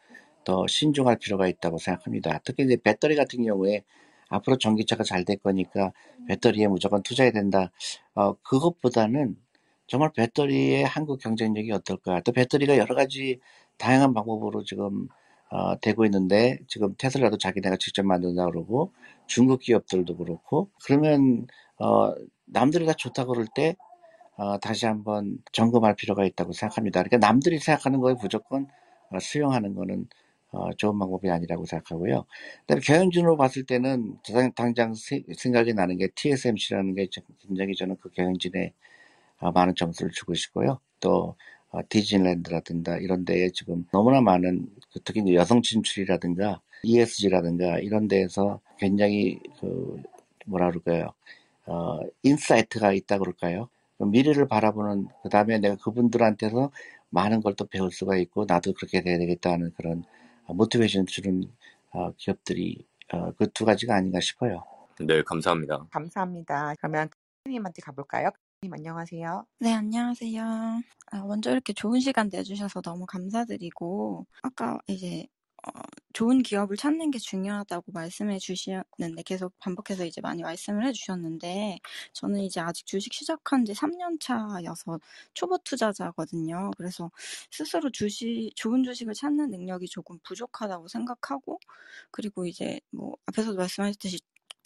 더 신중할 필요가 있다고 생각합니다. 특히 이제 배터리 같은 경우에 앞으로 전기차가 잘 될 거니까 배터리에 무조건 투자해야 된다. 어, 그것보다는 정말 배터리의 한국 경쟁력이 어떨까? 또 배터리가 여러 가지 다양한 방법으로 지금 어, 되고 있는데 지금 테슬라도 자기네가 직접 만든다 그러고 중국 기업들도 그렇고 그러면 어, 남들이 다 좋다 그럴 때 어, 다시 한번 점검할 필요가 있다고 생각합니다. 그러니까 남들이 생각하는 거에 무조건 어, 수용하는 거는 어, 좋은 방법이 아니라고 생각하고요. 그다음에 경영진으로 봤을 때는 당- 당장 세- 생각이 나는 게 TSMC라는 게 굉장히 저는 그 경영진에 어, 많은 점수를 주고 싶고요. 또 어, 디즈니랜드라든가 이런 데에 지금 너무나 많은 그 특히 이제 여성 진출이라든가 ESG라든가 이런 데에서 굉장히 그 뭐라 그럴까요? 어, insight가 있다 그럴까요? 그 미래를 바라보는 그 다음에 내가 그분들한테서 많은 걸 또 배울 수가 있고 나도 그렇게 돼야 되겠다는 그런 모티베이션 주는 어, 기업들이 어, 그 두 가지가 아닌가 싶어요. 네, 감사합니다. 감사합니다. 그러면 님한테 가볼까요? 님 안녕하세요. 네, 안녕하세요. 아, 먼저 이렇게 좋은 시간 내주셔서 너무 감사드리고, 아까 이제, 어, 좋은 기업을 찾는 게 중요하다고 말씀해 주셨는데, 계속 반복해서 이제 많이 말씀을 해 주셨는데, 저는 이제 아직 주식 시작한 지 3년 차여서 초보 투자자거든요. 그래서 스스로 주식, 좋은 주식을 찾는 능력이 조금 부족하다고 생각하고, 그리고 이제 뭐, 앞에서도 말씀하셨듯이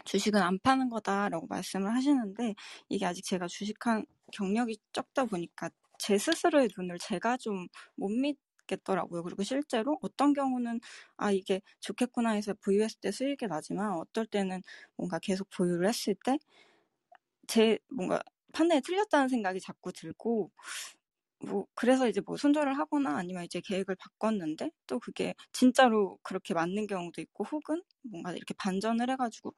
주식은 안 파는 거다라고 말씀을 하시는데 이게 아직 제가 주식한 경력이 적다 보니까 제 스스로의 눈을 제가 좀 못 믿겠더라고요. 그리고 실제로 어떤 경우는 아 이게 좋겠구나 해서 보유했을 때 수익이 나지만 어떨 때는 뭔가 계속 보유를 했을 때 제 뭔가 판단이 틀렸다는 생각이 자꾸 들고 뭐 그래서 이제 뭐 손절을 하거나 아니면 이제 계획을 바꿨는데 또 그게 진짜로 그렇게 맞는 경우도 있고 혹은 뭔가 이렇게 반전을 해가지고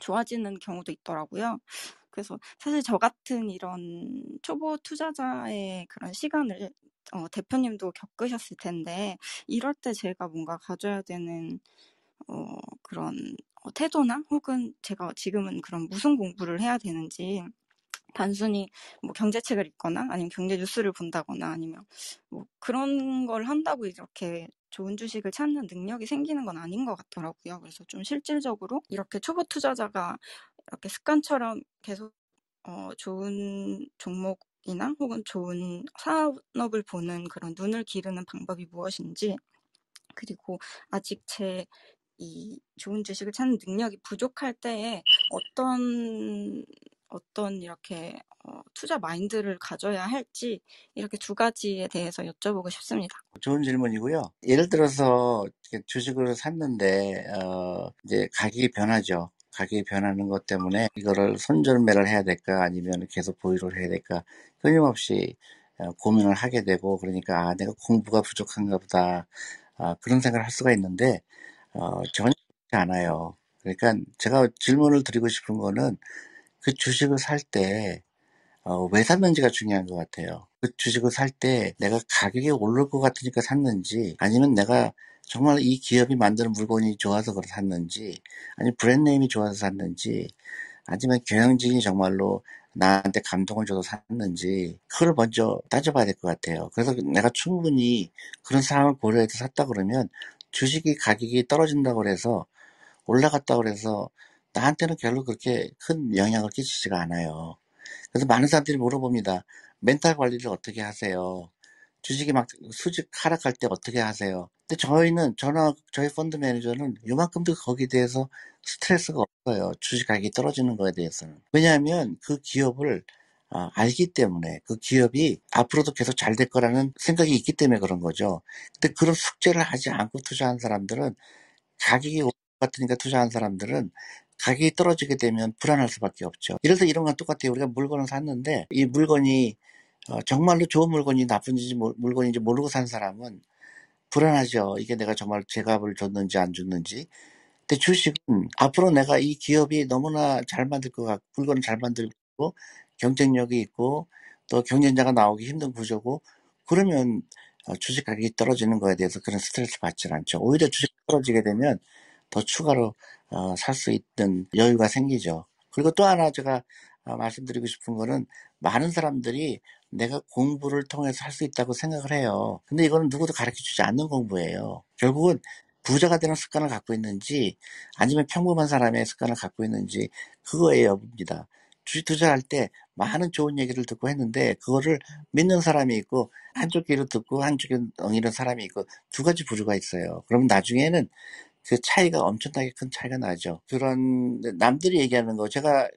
좋아지는 경우도 있더라고요. 그래서 사실 저 같은 이런 초보 투자자의 그런 시간을 어, 대표님도 겪으셨을 텐데 이럴 때 제가 뭔가 가져야 되는 어, 그런 어, 태도나 혹은 제가 지금은 그런 무슨 공부를 해야 되는지 단순히 뭐 경제책을 읽거나 아니면 경제 뉴스를 본다거나 아니면 뭐 그런 걸 한다고 이렇게 좋은 주식을 찾는 능력이 생기는 건 아닌 것 같더라고요. 그래서 좀 실질적으로 이렇게 초보 투자자가 이렇게 습관처럼 계속 어, 좋은 종목 이나 혹은 좋은 산업을 보는 그런 눈을 기르는 방법이 무엇인지 그리고 아직 제 이 좋은 주식을 찾는 능력이 부족할 때에 어떤 어떤 이렇게 어, 투자 마인드를 가져야 할지 이렇게 두 가지에 대해서 여쭤보고 싶습니다. 좋은 질문이고요. 예를 들어서 주식을 샀는데 어, 이제 가격이 변하죠. 가격이 변하는 것 때문에 이거를 손절매를 해야 될까 아니면 계속 보유를 해야 될까 끊임없이 어, 고민을 하게 되고 그러니까 아, 내가 공부가 부족한가 보다 아, 그런 생각을 할 수가 있는데 어, 전혀 그렇지 않아요. 그러니까 제가 질문을 드리고 싶은 거는 그 주식을 살 때, 어, 왜 샀는지가 중요한 것 같아요. 그 주식을 살 때 내가 가격이 오를 것 같으니까 샀는지, 아니면 내가 정말 이 기업이 만드는 물건이 좋아서 그걸 샀는지, 아니면 브랜드네임이 좋아서 샀는지, 아니면 경영진이 정말로 나한테 감동을 줘서 샀는지, 그걸 먼저 따져봐야 될 것 같아요. 그래서 내가 충분히 그런 상황을 고려해서 샀다 그러면 주식이 가격이 떨어진다고 해서 올라갔다고 해서 나한테는 별로 그렇게 큰 영향을 끼치지가 않아요. 그래서 많은 사람들이 물어봅니다. 멘탈 관리를 어떻게 하세요? 주식이 막 수직 하락할 때 어떻게 하세요? 근데 저희는 저나 저희 펀드 매니저는 요만큼도 거기에 대해서 스트레스가 없어요. 주식 가격이 떨어지는 거에 대해서는. 왜냐하면 그 기업을 아, 알기 때문에 그 기업이 앞으로도 계속 잘 될 거라는 생각이 있기 때문에 그런 거죠. 근데 그런 숙제를 하지 않고 투자한 사람들은 가격이 같으니까 투자한 사람들은 가격이 떨어지게 되면 불안할 수밖에 없죠. 이래서 이런 건 똑같아요. 우리가 물건을 샀는데 이 물건이 어, 정말로 좋은 물건이 나쁜지 물건인지 모르고 산 사람은 불안하죠. 이게 내가 정말 제 값을 줬는지 안 줬는지. 근데 주식은 앞으로 내가 이 기업이 너무나 잘 만들 것 같고 물건을 잘 만들고 경쟁력이 있고 또 경쟁자가 나오기 힘든 구조고 그러면 어, 주식 가격이 떨어지는 거에 대해서 그런 스트레스 받지 않죠. 오히려 주식 떨어지게 되면 더 추가로 어, 살 수 있는 여유가 생기죠. 그리고 또 하나 제가 어, 말씀드리고 싶은 거는 많은 사람들이 내가 공부를 통해서 할 수 있다고 생각을 해요. 근데 이거는 누구도 가르쳐 주지 않는 공부예요. 결국은 부자가 되는 습관을 갖고 있는지 아니면 평범한 사람의 습관을 갖고 있는지 그거에 여부입니다. 주식 투자할 때 많은 좋은 얘기를 듣고 했는데 그거를 믿는 사람이 있고 한쪽 귀로 듣고 한쪽에 엉이는 사람이 있고 두 가지 부류가 있어요. 그러면 나중에는 그 차이가 엄청나게 큰 차이가 나죠. 그런 남들이 얘기하는 거 제가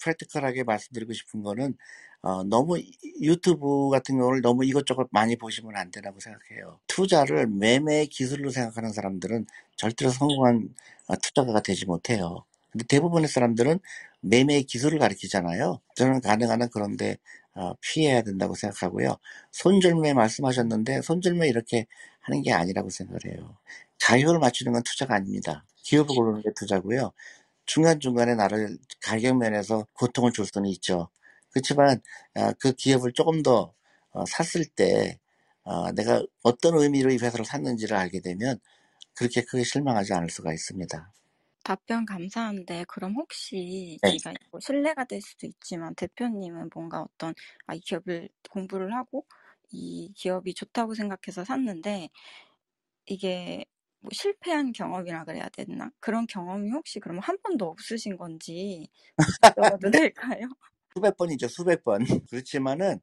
프랙티컬하게 말씀드리고 싶은 거는 어, 너무 유튜브 같은 경우를 너무 이것저것 많이 보시면 안 되라고 생각해요. 투자를 매매 기술로 생각하는 사람들은 절대로 성공한 어, 투자가가 되지 못해요. 근데 대부분의 사람들은 매매 기술을 가르치잖아요. 저는 가능한 한 그런데 어, 피해야 된다고 생각하고요. 손절매 말씀하셨는데 손절매 이렇게 하는 게 아니라고 생각을 해요. 가격을 맞추는 건 투자가 아닙니다. 기업을 고르는 게 투자고요. 중간중간에 나를 가격 면에서 고통을 줄 수는 있죠. 그렇지만 아, 그 기업을 조금 더 어, 샀을 때 어, 내가 어떤 의미로 이 회사를 샀는지를 알게 되면 그렇게 크게 실망하지 않을 수가 있습니다. 답변 감사한데 그럼 혹시 네. 이가 뭐 신뢰가 될 수도 있지만 대표님은 뭔가 어떤 아, 이 기업을 공부를 하고 이 기업이 좋다고 생각해서 샀는데 이게 뭐 실패한 경험이라 그래야 되나? 그런 경험이 혹시 그러면 한 번도 없으신 건지 여쭤봐도 될까요? 수백 번이죠, 수백 번. 그렇지만은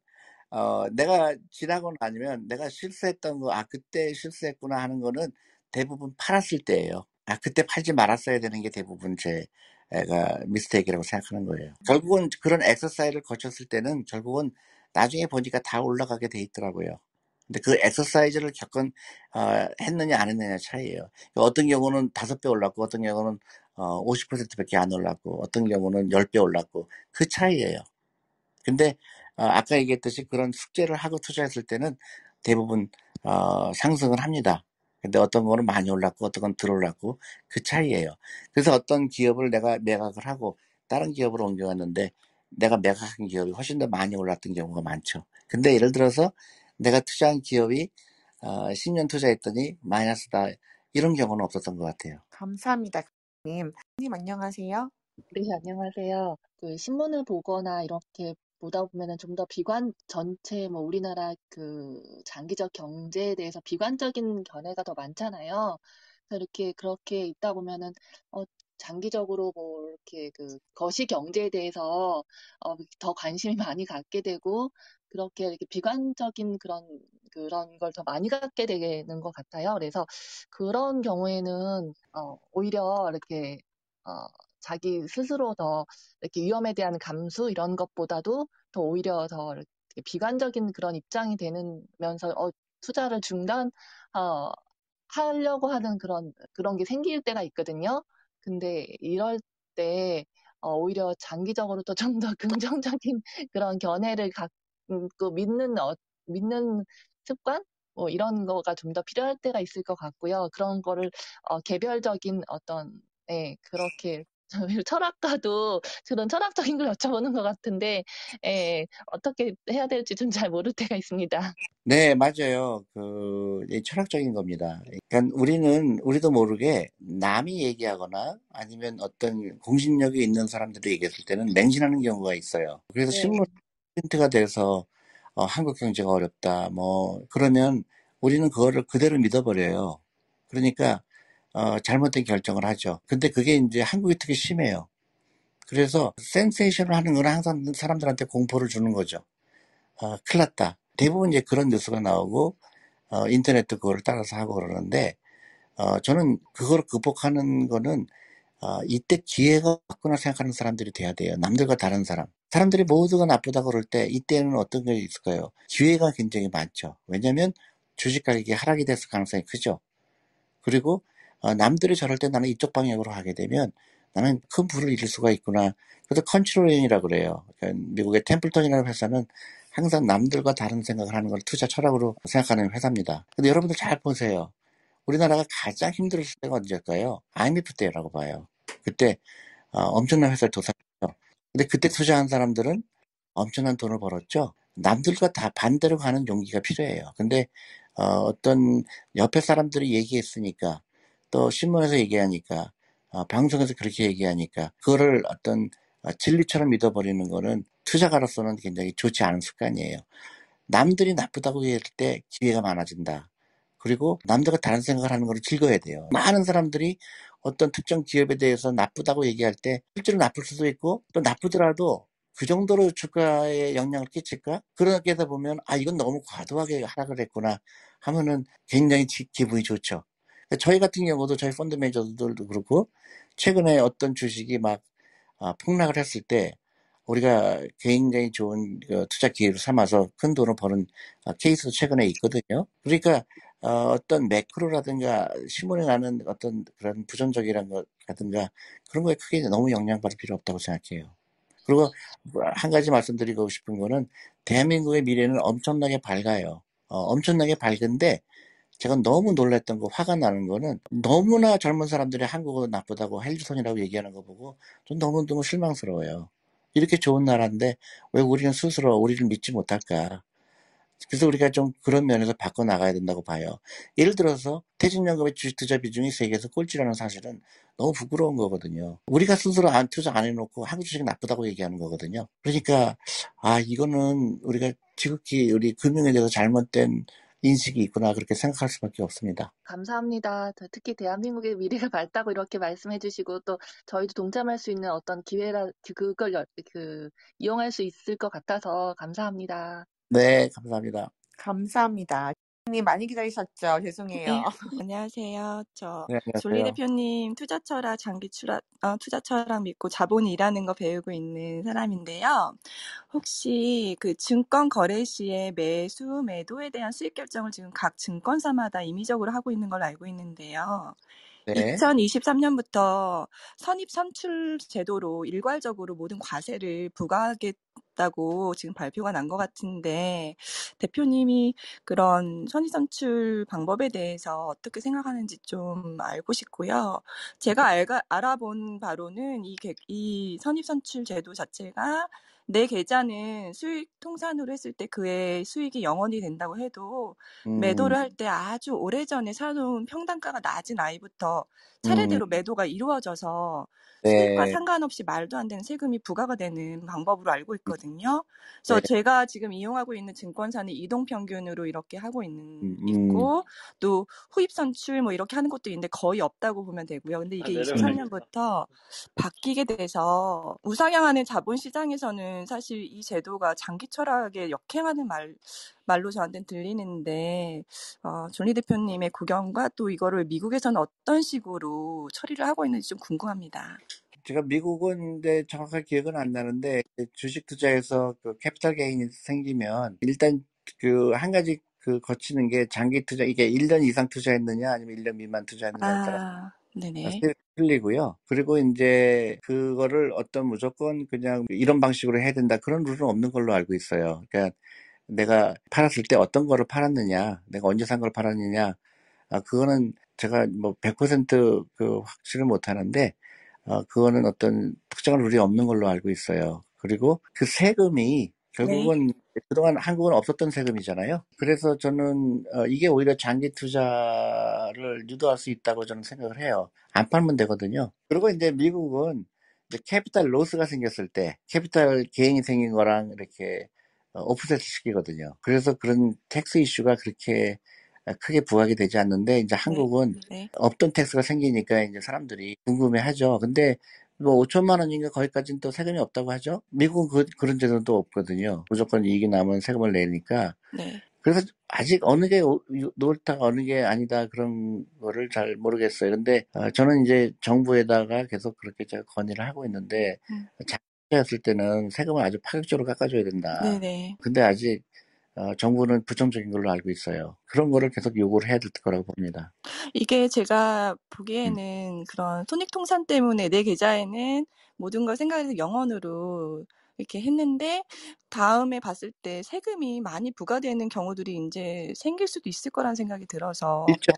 어, 내가 지나고 나면 내가 실수했던 거, 아 그때 실수했구나 하는 거는 대부분 팔았을 때예요. 아 그때 팔지 말았어야 되는 게 대부분 제 애가 미스테이크라고 생각하는 거예요. 결국은 그런 엑서사이즈를 거쳤을 때는 결국은 나중에 보니까 다 올라가게 돼 있더라고요. 근데 그 엑서사이즈를 겪은 어, 했느냐 안 했느냐 차이예요. 어떤 경우는 다섯 배 올랐고 어떤 경우는 어, 50%밖에 안 올랐고 어떤 경우는 10배 올랐고 그 차이예요. 근데 어, 아까 얘기했듯이 그런 숙제를 하고 투자했을 때는 대부분 어, 상승을 합니다. 근데 어떤 거는 많이 올랐고 어떤 건 덜 올랐고 그 차이예요. 그래서 어떤 기업을 내가 매각을 하고 다른 기업으로 옮겨갔는데 내가 매각한 기업이 훨씬 더 많이 올랐던 경우가 많죠. 근데 예를 들어서 내가 투자한 기업이 어, 10년 투자했더니 마이너스다 이런 경우는 없었던 것 같아요. 감사합니다. 님, 님 안녕하세요. 네, 안녕하세요. 그 신문을 보거나 이렇게 보다 보면은 좀 더 비관, 전체 뭐 우리나라 그 장기적 경제에 대해서 비관적인 견해가 더 많잖아요. 이렇게 그렇게 있다 보면은 어, 장기적으로 뭐 이렇게 그 거시 경제에 대해서 어, 더 관심이 많이 갖게 되고 그렇게 이렇게 비관적인 그런 그런 걸 더 많이 갖게 되는 것 같아요. 그래서 그런 경우에는 어, 오히려 이렇게 어, 자기 스스로 더 이렇게 위험에 대한 감수 이런 것보다도 더 오히려 더 이렇게 비관적인 그런 입장이 되면서 어, 투자를 중단 어, 하려고 하는 그런 그런 게 생길 때가 있거든요. 근데 이럴 때 어, 오히려 장기적으로 또 좀 더 긍정적인 그런 견해를 갖고 믿는 어, 믿는 습관 뭐 이런 거가 좀 더 필요할 때가 있을 것 같고요. 그런 거를 어, 개별적인 어떤 네, 그렇게 철학가도 그런 철학적인 걸 여쭤보는 것 같은데 예, 어떻게 해야 될지 좀 잘 모를 때가 있습니다. 네, 맞아요. 그, 이 철학적인 겁니다. 그러니까 우리는, 우리도 모르게 남이 얘기하거나 아니면 어떤 공신력이 있는 사람들이 얘기했을 때는 맹신하는 경우가 있어요. 그래서 네. 신문 프린트가 돼서 어, 한국 경제가 어렵다. 뭐, 그러면 우리는 그거를 그대로 믿어버려요. 그러니까, 어, 잘못된 결정을 하죠. 근데 그게 이제 한국이 특히 심해요. 그래서 센세이션을 하는 건 항상 사람들한테 공포를 주는 거죠. 어, 큰일 났다. 대부분 이제 그런 뉴스가 나오고, 어, 인터넷도 그걸 따라서 하고 그러는데, 어, 저는 그걸 극복하는 거는, 어, 이때 기회가 왔구나 생각하는 사람들이 돼야 돼요. 남들과 다른 사람. 사람들이 모두가 나쁘다고 그럴 때, 이때는 어떤 게 있을까요? 기회가 굉장히 많죠. 왜냐면 주식 가격이 하락이 됐을 가능성이 크죠. 그리고, 어, 남들이 저럴 때 나는 이쪽 방향으로 하게 되면 나는 큰 부를 잃을 수가 있구나. 그래서 컨트롤인이라고 그래요. 그러니까 미국의 템플턴이라는 회사는 항상 남들과 다른 생각을 하는 걸 투자 철학으로 생각하는 회사입니다. 근데 여러분들 잘 보세요. 우리나라가 가장 힘들었을 때가 언제일까요? IMF 때라고 봐요. 그때 어, 엄청난 회사를 도산했죠. 근데 그때 투자한 사람들은 엄청난 돈을 벌었죠. 남들과 다 반대로 가는 용기가 필요해요. 근데 어, 떤 옆에 사람들이 얘기했으니까 또 신문에서 얘기하니까 어, 방송에서 그렇게 얘기하니까 그거를 어떤 어, 진리처럼 믿어버리는 거는 투자가로서는 굉장히 좋지 않은 습관이에요. 남들이 나쁘다고 얘기할 때 기회가 많아진다. 그리고 남들과 다른 생각을 하는 걸 즐거워야 돼요. 많은 사람들이 어떤 특정 기업에 대해서 나쁘다고 얘기할 때 실제로 나쁠 수도 있고 또 나쁘더라도 그 정도로 주가에 영향을 끼칠까? 그렇게 하다 보면 아 이건 너무 과도하게 하락을 했구나 하면은 굉장히 기, 기분이 좋죠. 저희 같은 경우도 저희 펀드 매니저들도 그렇고 최근에 어떤 주식이 막 아, 폭락을 했을 때 우리가 굉장히 좋은 그 투자 기회를 삼아서 큰 돈을 버는 아, 케이스도 최근에 있거든요. 그러니까 어, 어떤 매크로라든가 신문에 나는 어떤 그런 부정적이란 것라든가 그런 거에 크게 너무 영향받을 필요 없다고 생각해요. 그리고 한 가지 말씀드리고 싶은 거는 대한민국의 미래는 엄청나게 밝아요. 어, 엄청나게 밝은데 제가 너무 놀랐던 거, 화가 나는 거는 너무나 젊은 사람들이 한국어 나쁘다고 헬리손이라고 얘기하는 거 보고 좀 너무너무 실망스러워요. 이렇게 좋은 나라인데 왜 우리는 스스로 우리를 믿지 못할까? 그래서 우리가 좀 그런 면에서 바꿔나가야 된다고 봐요. 예를 들어서 퇴직연금의 주식 투자 비중이 세계에서 꼴찌라는 사실은 너무 부끄러운 거거든요. 우리가 스스로 안 투자 안 해놓고 한국 주식이 나쁘다고 얘기하는 거거든요. 그러니까 아 이거는 우리가 지극히 우리 금융에 대해서 잘못된 인식이 있구나 그렇게 생각할 수밖에 없습니다. 감사합니다. 특히 대한민국의 미래가 밝다고 이렇게 말씀해 주시고 또 저희도 동참할 수 있는 어떤 기회라 그걸 그 이용할 수 있을 것 같아서 감사합니다. 네, 감사합니다. 감사합니다. 님 많이 기다리셨죠? 죄송해요. 네, 안녕하세요. 저 네, 졸리 안녕하세요. 대표님 투자 철학, 장기 추락, 어, 투자 철학 믿고 자본이 일하는 거 배우고 있는 사람인데요. 혹시 그 증권 거래 시에 매수, 매도에 대한 수익 결정을 지금 각 증권사마다 임의적으로 하고 있는 걸로 알고 있는데요. 네. 2023년부터 선입 선출 제도로 일괄적으로 모든 과세를 부과하겠다고 지금 발표가 난 것 같은데 대표님이 그런 선입 선출 방법에 대해서 어떻게 생각하는지 좀 알고 싶고요. 제가 알가, 알아본 바로는 이, 개- 이 선입 선출 제도 자체가 내 계좌는 수익 통산으로 했을 때 그의 수익이 0원이 된다고 해도 음, 매도를 할 때 아주 오래전에 사놓은 평단가가 낮은 아이부터 음, 차례대로 매도가 이루어져서 수익과 네, 상관없이 말도 안 되는 세금이 부과가 되는 방법으로 알고 있거든요. 그래서 네, 제가 지금 이용하고 있는 증권사는 이동 평균으로 이렇게 하고 있는, 음, 음, 있고, 또 후입 선출 뭐 이렇게 하는 것도 있는데 거의 없다고 보면 되고요. 근데 아, 이게 내려가야겠다. 23년부터 바뀌게 돼서 우상향하는 자본 시장에서는 사실 이 제도가 장기 철학에 역행하는 말, 말로 저한테는 들리는데, 어, 존리 대표님의 고견과 또 이거를 미국에서는 어떤 식으로 처리를 하고 있는지 좀 궁금합니다. 제가 미국은 이제 정확하게 기억은 안 나는데 주식 투자에서 그 capital gain이 생기면 일단 그 한 가지 그 거치는 게 장기 투자 이게 1년 이상 투자했느냐 아니면 1년 미만 투자했느냐에 따라서 아, 네네. 틀리고요. 그리고 이제 그거를 어떤 무조건 그냥 이런 방식으로 해야 된다 그런 룰은 없는 걸로 알고 있어요. 그러니까 내가 팔았을 때 어떤 거를 팔았느냐, 내가 언제 산 걸 팔았느냐, 아, 그거는 제가 뭐 100%그 확실을 못 하는데, 어, 그거는 어떤 특정한 룰이 없는 걸로 알고 있어요. 그리고 그 세금이 네. 결국은 그동안 한국은 없었던 세금이잖아요. 그래서 저는 어, 이게 오히려 장기 투자를 유도할 수 있다고 저는 생각을 해요. 안 팔면 되거든요. 그리고 이제 미국은 이제 capital loss가 생겼을 때 capital gain이 생긴 거랑 이렇게 어, offset 시키거든요. 그래서 그런 tax 이슈가 그렇게 크게 부각이 되지 않는데 이제 네, 한국은 네. 없던 tax가 생기니까 이제 사람들이 궁금해하죠. 근데 뭐 5천만 원인가 거기까지는 또 세금이 없다고 하죠. 미국은 그, 그런 제도는 또 없거든요. 무조건 이익이 나면 세금을 내니까. 네. 그래서 아직 어느 게 오- 옳다가 어느 게 아니다 그런 거를 잘 모르겠어요. 근데 어, 저는 이제 정부에다가 계속 그렇게 제가 건의를 하고 있는데 음. 작년이었을 때는 세금을 아주 파격적으로 깎아줘야 된다. 네네. 근데 아직 어, 정부는 부정적인 걸로 알고 있어요. 그런 거를 계속 요구를 해야 될 거라고 봅니다. 이게 제가 음. 보기에는 그런 손익통산 때문에 내 계좌에는 모든 걸 생각해서 영원으로 이렇게 했는데 다음에 봤을 때 세금이 많이 부과되는 경우들이 이제 생길 수도 있을 거라는 생각이 들어서 일정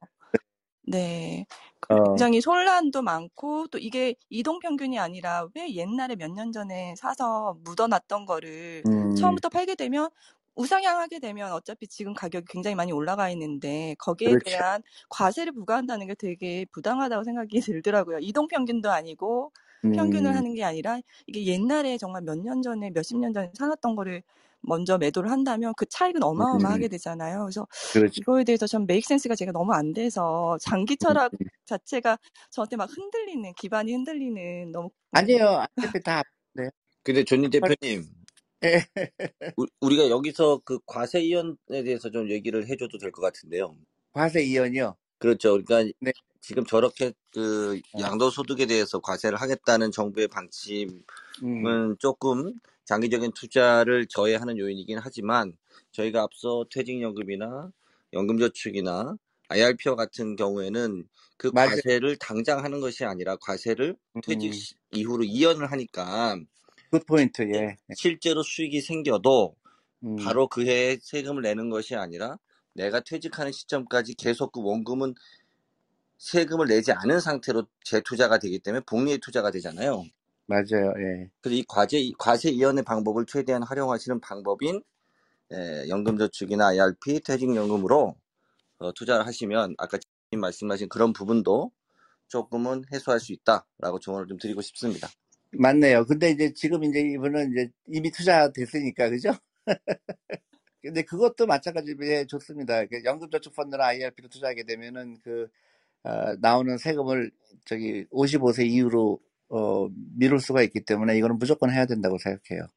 네. 어, 굉장히 혼란도 많고 또 이게 이동 평균이 아니라 왜 옛날에 몇 년 전에 사서 묻어놨던 거를 음, 처음부터 팔게 되면 우상향하게 되면 어차피 지금 가격이 굉장히 많이 올라가 있는데 거기에 그렇죠. 대한 과세를 부과한다는 게 되게 부당하다고 생각이 들더라고요. 이동 평균도 아니고 평균을 음, 하는 게 아니라 이게 옛날에 정말 몇 년 전에 몇십 년 전에 사놨던 거를 먼저 매도를 한다면 그 차익은 음, 어마어마하게 되잖아요. 그래서 그렇죠. 이거에 대해서 전 메이크 센스가 제가 너무 안 돼서 장기 음, 철학 자체가 저한테 막 흔들리는 기반이 흔들리는 너무 아니에요. 어차피 다 네. 근데 존니 대표님, 예. 우- 우리가 여기서 그 과세 이연에 대해서 좀 얘기를 해줘도 될 것 같은데요. 과세 이연이요. 그렇죠. 그러니까 네. 지금 저렇게 그 어, 양도소득에 대해서 과세를 하겠다는 정부의 방침은 음, 조금 장기적인 투자를 저해하는 요인이긴 하지만 저희가 앞서 퇴직연금이나 연금저축이나 IRP와 같은 경우에는 그 맞아요. 과세를 당장 하는 것이 아니라 과세를 퇴직 음, 시- 이후로 이연을 하니까 그 포인트, 네, 예. 실제로 수익이 생겨도 음, 바로 그 해에 세금을 내는 것이 아니라 내가 퇴직하는 시점까지 계속 그 원금은 세금을 내지 않은 상태로 재투자가 되기 때문에 복리의 투자가 되잖아요. 맞아요, 예. 그래서 이 과세, 과세 이연의 방법을 최대한 활용하시는 방법인 예, 연금저축이나 IRP, 퇴직연금으로 어, 투자를 하시면 아까 님 말씀하신 그런 부분도 조금은 해소할 수 있다라고 조언을 좀 드리고 싶습니다. 맞네요. 근데 이제 지금 이제 이분은 이제 이미 투자됐으니까, 그죠? 근데 그것도 마찬가지로 예, 좋습니다. 그 연금저축펀드나 IRP로 투자하게 되면은 그, 어, 나오는 세금을 저기 55세 이후로, 어, 미룰 수가 있기 때문에 이거는 무조건 해야 된다고 생각해요.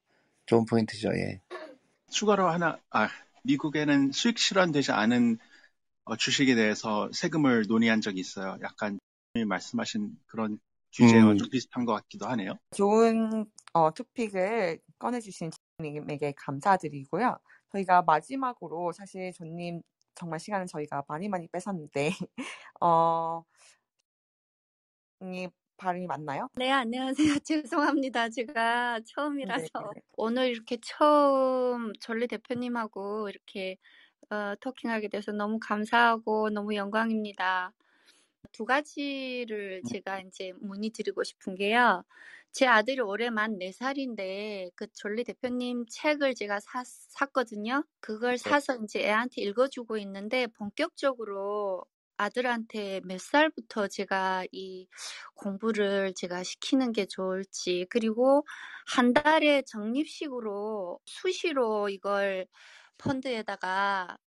좋은 포인트죠, 예. 추가로 하나, 아, 미국에는 수익 실현되지 않은 어, 주식에 대해서 세금을 논의한 적이 있어요. 약간 말씀하신 그런 주제와 음. 좀 비슷한 것 같기도 하네요. 좋은 어, 토픽을 꺼내주신 님에게 감사드리고요. 저희가 마지막으로 사실 존님 정말 시간을 저희가 많이 많이 뺏었는데 어, 이 발음이 맞나요? 네, 안녕하세요. 죄송합니다. 제가 네, 처음이라서 네. 오늘 이렇게 처음 전리 대표님하고 이렇게 어, 토킹하게 돼서 너무 감사하고 너무 영광입니다. 두 가지를 제가 이제 문의드리고 싶은 게요. 제 아들이 올해 만 4살인데 그 졸리 대표님 책을 제가 사, 샀거든요. 그걸 사서 이제 애한테 읽어주고 있는데 본격적으로 아들한테 몇 살부터 제가 이 공부를 제가 시키는 게 좋을지 그리고 한 달에 적립식으로 수시로 이걸 펀드에다가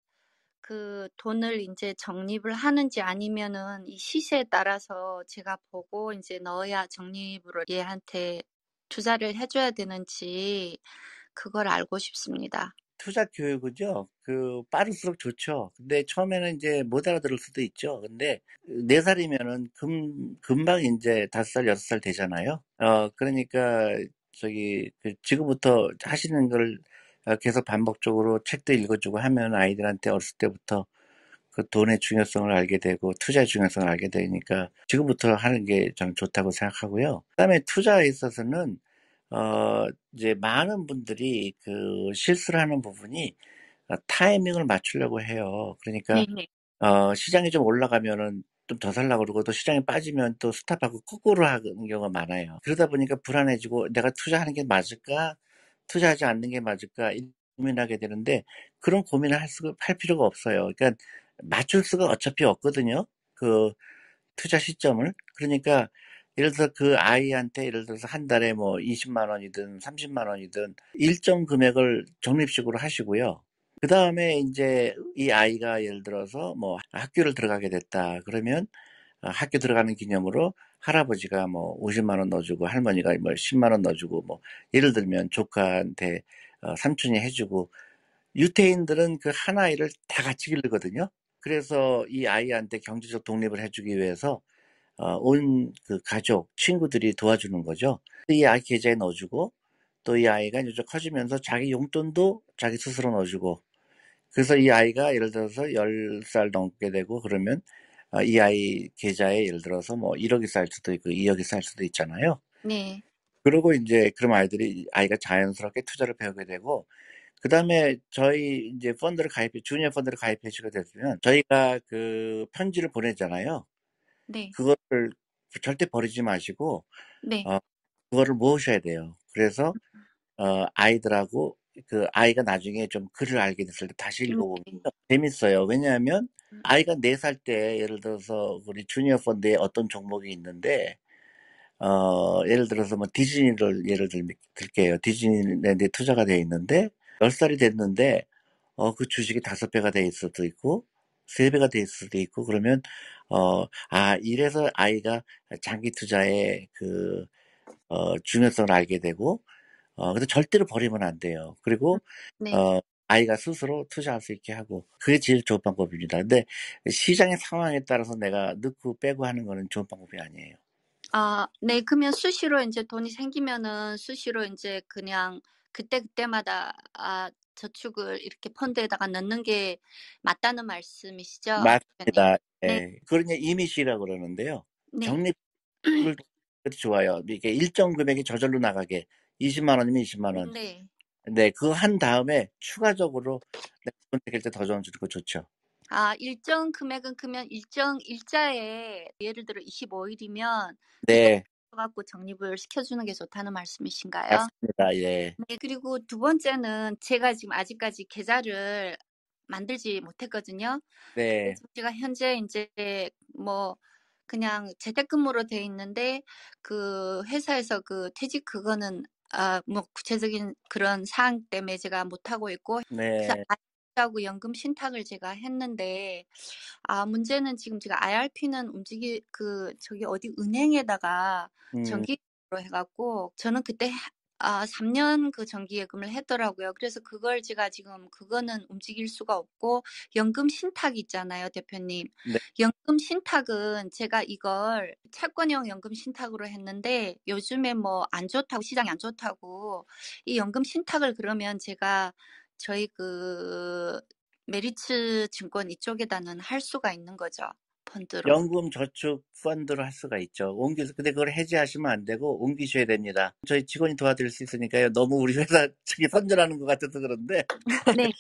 그 돈을 이제 적립을 하는지 아니면은 이 시세에 따라서 제가 보고 이제 넣어야 적립으로 얘한테 투자를 해줘야 되는지 그걸 알고 싶습니다. 투자 교육은요, 그, 빠를수록 좋죠. 근데 처음에는 이제 못 알아들을 수도 있죠. 근데, 네 살이면은 금, 금방 이제 다섯 살, 여섯 살 되잖아요. 어, 그러니까, 저기, 그 지금부터 하시는 걸 어, 계속 반복적으로 책도 읽어주고 하면 아이들한테 어렸을 때부터 그 돈의 중요성을 알게 되고 투자의 중요성을 알게 되니까 지금부터 하는 게 저는 좋다고 생각하고요. 그다음에 투자에 있어서는 어 이제 많은 분들이 그 실수를 하는 부분이 어, 타이밍을 맞추려고 해요. 그러니까 네네. 어 시장이 좀 올라가면은 좀 더 살라고 그러고 또 시장이 빠지면 또 스탑하고 거꾸로 하는 경우가 많아요. 그러다 보니까 불안해지고 내가 투자하는 게 맞을까? 투자하지 않는 게 맞을까? 이 고민하게 되는데 그런 고민을 할, 수, 할 필요가 없어요. 그러니까 맞출 수가 어차피 없거든요. 그 투자 시점을. 그러니까 예를 들어서 그 아이한테 예를 들어서 한 달에 뭐 20만 원이든 30만 원이든 일정 금액을 적립식으로 하시고요. 그 다음에 이제 이 아이가 예를 들어서 뭐 학교를 들어가게 됐다. 그러면 어, 학교 들어가는 기념으로 할아버지가 뭐 50만 원 넣어주고 할머니가 뭐 10만 원 넣어주고 뭐 예를 들면 조카한테 어, 삼촌이 해주고 유태인들은 그 한 아이를 다 같이 기르거든요. 그래서 이 아이한테 경제적 독립을 해주기 위해서 어, 온 그 가족, 친구들이 도와주는 거죠. 이 아이 계좌에 넣어주고 또 이 아이가 이제 커지면서 자기 용돈도 자기 스스로 넣어주고 그래서 이 아이가 예를 들어서 10살 넘게 되고 그러면 어, 이 아이 계좌에 예를 들어서 뭐 1억이 쌓일 수도 있고 2억이 쌓일 수도 있잖아요. 네. 그리고 이제 그럼 아이들이 아이가 자연스럽게 투자를 배우게 되고 그 다음에 저희 이제 펀드를 가입해 주니어 펀드를 가입해 주게 됐으면 저희가 그 편지를 보내잖아요. 네. 그거를 절대 버리지 마시고 네. 어 그거를 모으셔야 돼요. 그래서 어 아이들하고 그 아이가 나중에 좀 글을 알게 됐을 때 다시 음, 읽어보면 네. 재밌어요. 왜냐하면 음. 아이가 네 살 때 예를 들어서 우리 주니어 펀드에 어떤 종목이 있는데 어 예를 들어서 뭐 디즈니를 예를 들, 들게요. 디즈니랜드에 투자가 돼 있는데 10살이 됐는데 어 그 주식이 다섯 배가 돼 있을 수도 있고 세 배가 돼 있을 수도 있고 그러면 어 아 이래서 아이가 장기 투자의 그 어 중요성을 알게 되고 어 근데 절대로 버리면 안 돼요. 그리고 네. 어 아이가 스스로 투자할 수 있게 하고 그게 제일 좋은 방법입니다. 근데 시장의 상황에 따라서 내가 넣고 빼고 하는 거는 좋은 방법이 아니에요. 아, 네. 그러면 수시로 이제 돈이 생기면은 수시로 이제 그냥 그때그때마다 아, 저축을 이렇게 펀드에다가 넣는 게 맞다는 말씀이시죠? 맞습니다. 네. 예. 그걸 이제 이미시라고 그러는데요. 네. 적립을 좋아요. 이게 일정 금액이 저절로 나가게 20만 원이면 20만 원. 네. 네, 그거 한 다음에 추가적으로 생길 때더 주는 거 좋죠. 아, 일정 금액은 그러면 일정 일자에 예를 들어 25일이면 네, 갖고 적립을 시켜주는 게 좋다는 말씀이신가요? 맞습니다. 예. 네, 그리고 두 번째는 제가 지금 아직까지 계좌를 만들지 못했거든요. 네, 제가 현재 이제 뭐 그냥 재택근무로 돼 있는데 그 회사에서 그 퇴직 그거는 아, 뭐 구체적인 그런 사항 때문에 제가 못하고 있고 그래서 네, IRP하고 연금 신탁을 제가 했는데 아, 문제는 지금 제가 IRP는 움직이 그 저기 어디 은행에다가 음, 정기로 해갖고 저는 그때 아, 3년 그 정기예금을 했더라고요. 그래서 그걸 제가 지금 그거는 움직일 수가 없고 연금 신탁 있잖아요, 대표님. 네. 연금 신탁은 제가 이걸 채권형 연금 신탁으로 했는데 요즘에 뭐 안 좋다고 시장이 안 좋다고 이 연금 신탁을 그러면 제가 저희 그 메리츠 증권 이쪽에다는 할 수가 있는 거죠. 펀드로. 연금 저축 펀드로 할 수가 있죠. 옮기서 근데 그걸 해지하시면 안 되고 옮기셔야 됩니다. 저희 직원이 도와드릴 수 있으니까요. 너무 우리 회사 측이 선전하는 것 같아서 그런데 네.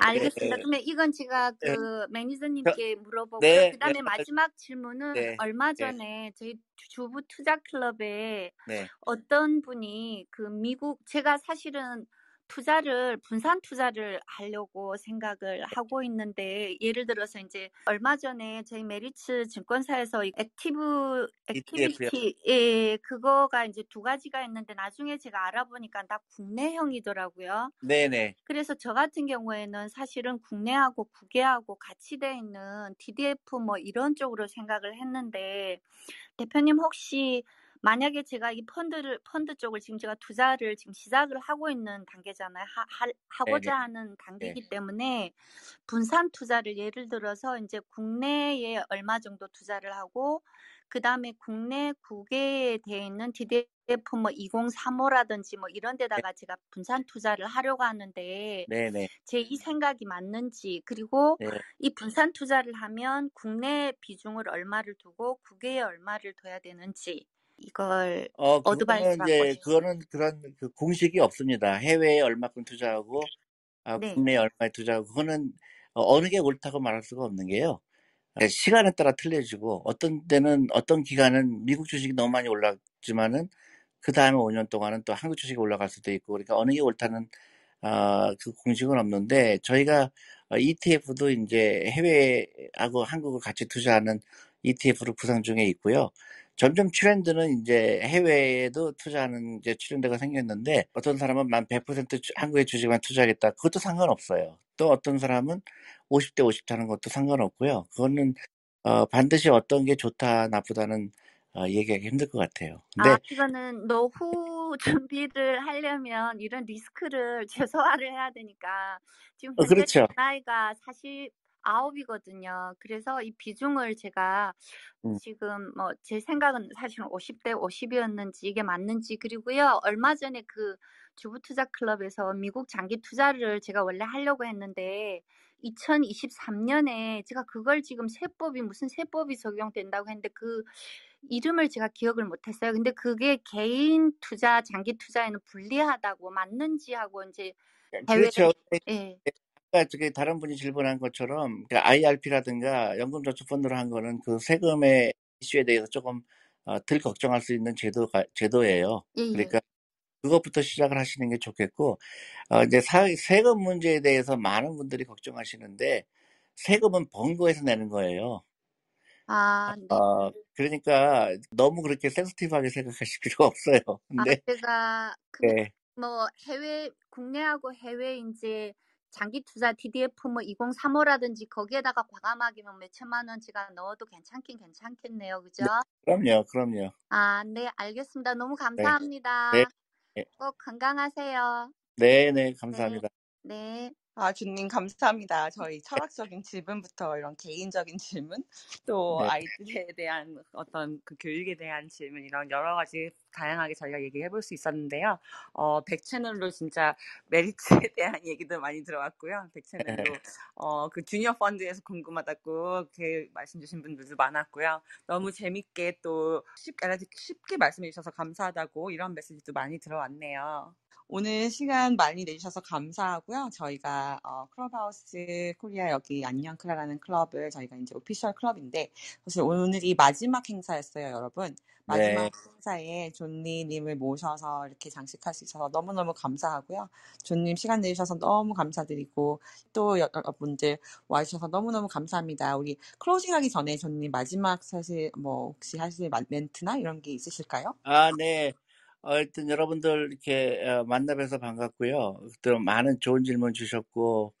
알겠습니다. 네. 그러면 이건 제가 네. 그 매니저님께 물어보고요. 네, 그다음에 네. 마지막 질문은 네. 얼마 네. 전에 저희 주부 투자 클럽에 네. 어떤 분이 그 미국 제가 사실은 투자를 분산 투자를 하려고 생각을 하고 있는데 예를 들어서 이제 얼마 전에 저희 메리츠 증권사에서 이 active ETF요. active ETF 예 그거가 이제 두 가지가 있는데 나중에 제가 알아보니까 다 국내형이더라고요. 네네. 그래서 저 같은 경우에는 사실은 국내하고 국외하고 같이 돼 있는 TDF 뭐 이런 쪽으로 생각을 했는데 대표님 혹시 만약에 제가 이 펀드를 펀드 쪽을 지금 제가 투자를 지금 시작을 하고 있는 단계잖아요. 하, 하, 네네. 하고자 하는 네. 단계이기 때문에 분산 투자를 예를 들어서 이제 국내에 얼마 정도 투자를 하고 그 다음에 국내 국외에 돼 있는 TDF 뭐 2035라든지 뭐 이런 네. 데다가 제가 분산 투자를 하려고 하는데 네네. 제이 생각이 맞는지 그리고 네. 이 분산 투자를 하면 국내 비중을 얼마를 두고 국외에 얼마를 둬야 되는지 이걸 어, 어드바이스 이제. 그거는 그런 그 공식이 없습니다. 해외에 얼마큼 투자하고, 아, 네. 국내에 얼마에 투자하고, 그거는 어, 어느 게 옳다고 말할 수가 없는 게요. 예, 시간에 따라 틀려지고, 어떤 때는, 어떤 기간은 미국 주식이 너무 많이 올랐지만은, 그 다음에 5년 동안은 또 한국 주식이 올라갈 수도 있고, 그러니까 어느 게 옳다는, 아, 그 공식은 없는데, 저희가 어, ETF도 이제 해외하고 한국을 같이 투자하는 ETF로 구상 중에 있고요. 점점 트렌드는 이제 해외에도 투자하는 이제 트렌드가 생겼는데 어떤 사람은 만 100% 주- 한국의 주식만 투자하겠다. 그것도 상관없어요. 또 어떤 사람은 50대 50 하는 것도 상관없고요. 그거는 어, 반드시 어떤 게 좋다 나쁘다는 어, 얘기하기 힘들 것 같아요. 근데 아, 이거는 노후 준비를 하려면 이런 리스크를 최소화를 해야 되니까 지금 어, 현재 그렇죠. 제 나이가 49이거든요. 그래서 이 비중을 제가 음, 지금 뭐 제 생각은 사실은 50대 50이었는지 이게 맞는지 그리고요. 얼마 전에 그 주부 투자 클럽에서 미국 장기 투자를 제가 원래 하려고 했는데 2023년에 제가 그걸 지금 세법이 무슨 세법이 적용된다고 했는데 그 이름을 제가 기억을 못했어요. 근데 그게 개인 투자, 장기 투자에는 불리하다고 맞는지 하고 이제 해외 그렇죠. 예. 저기 다른 분이 질문한 것처럼 그 IRP라든가 연금저축펀드로 한 거는 그 세금의 이슈에 대해서 조금 어, 덜 걱정할 수 있는 제도가 제도예요. 예, 예. 그러니까 그것부터 시작을 하시는 게 좋겠고 어, 이제 사, 세금 문제에 대해서 많은 분들이 걱정하시는데 세금은 번 거에서 내는 거예요. 아, 네. 어, 그러니까 너무 그렇게 센시티브하게 생각하실 필요가 없어요. 아, 근데 제가 그러면 네, 뭐 해외 국내하고 해외 이제 장기 투자 TDF 뭐 2035라든지 거기에다가 과감하게 뭐 몇천만 원 제가 넣어도 괜찮긴 괜찮겠네요. 그죠? 그럼요, 그럼요. 아, 네, 알겠습니다. 너무 네, 감사합니다. 네, 네, 꼭 건강하세요. 네, 네, 네, 감사합니다. 네. 아, 주님 감사합니다. 저희 철학적인 질문부터 이런 개인적인 질문, 또 네, 아이들에 대한 어떤 그 교육에 대한 질문 이런 여러 가지 다양하게 저희가 얘기해 볼 수 있었는데요. 어, back channel로 진짜 메리츠에 대한 얘기도 많이 들어왔고요. back channel로 어, 그 주니어 펀드에서 궁금하다고 이렇게 말씀 주신 분들도 많았고요. 너무 재밌게 또 쉽게, 쉽게 말씀해 주셔서 감사하다고 이런 메시지도 많이 들어왔네요. 오늘 시간 많이 내주셔서 감사하고요. 저희가 어, 클럽하우스 코리아 여기 안녕 클라라는 클럽을 저희가 이제 official 클럽인데 사실 오늘이 마지막 행사였어요, 여러분. 마지막 네, 행사에 존리님을 모셔서 이렇게 장식할 수 있어서 너무너무 감사하고요. 존님 시간 내주셔서 너무 감사드리고 또 여- 여러분들 와주셔서 너무너무 감사합니다. 우리 클로징하기 전에 존님 마지막 사실 뭐 혹시 하실 마- 멘트나 이런 게 있으실까요? 아, 네. 어, 하여튼 여러분들 이렇게 어, 만나뵈서 반갑고요. 또 많은 좋은 질문 주셨고,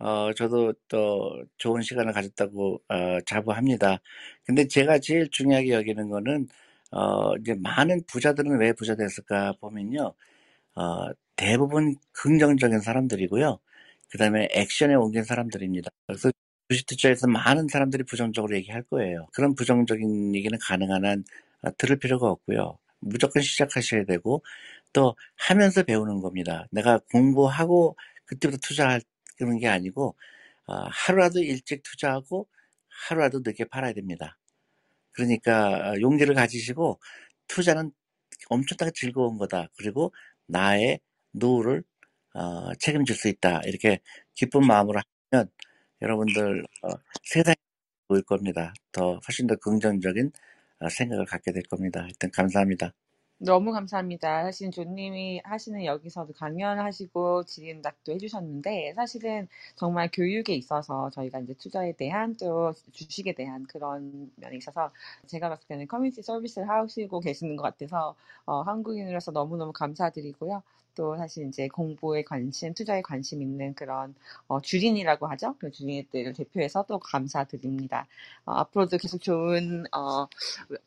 어, 저도 또 좋은 시간을 가졌다고 어, 자부합니다. 근데 제가 제일 중요하게 여기는 거는 어, 이제 많은 부자들은 왜 부자 됐을까 보면요. 어, 대부분 긍정적인 사람들이고요. 그 다음에 액션에 옮긴 사람들입니다. 그래서 주식 투자에서 많은 사람들이 부정적으로 얘기할 거예요. 그런 부정적인 얘기는 가능한 한 어, 들을 필요가 없고요. 무조건 시작하셔야 되고 또 하면서 배우는 겁니다. 내가 공부하고 그때부터 투자하는 게 아니고 어, 하루라도 일찍 투자하고 하루라도 늦게 팔아야 됩니다. 그러니까 어, 용기를 가지시고 투자는 엄청나게 즐거운 거다. 그리고 나의 노후를 어, 책임질 수 있다. 이렇게 기쁜 마음으로 하면 여러분들 어, 세상이 보일 겁니다. 더 훨씬 더 긍정적인 어, 생각을 갖게 될 겁니다. 하여튼 감사합니다. 너무 감사합니다. 사실 조님이 하시는 여기서도 강연하시고 질의응답도 해주셨는데 사실은 정말 교육에 있어서 저희가 이제 투자에 대한 또 주식에 대한 그런 면에 있어서 제가 봤을 때는 community service를 하시고 계시는 것 같아서 어, 한국인으로서 너무너무 감사드리고요. 또 사실 이제 공부에 관심, 투자에 관심 있는 그런 어, 주린이라고 하죠. 그 주린이들을 대표해서 또 감사드립니다. 어, 앞으로도 계속 좋은 어,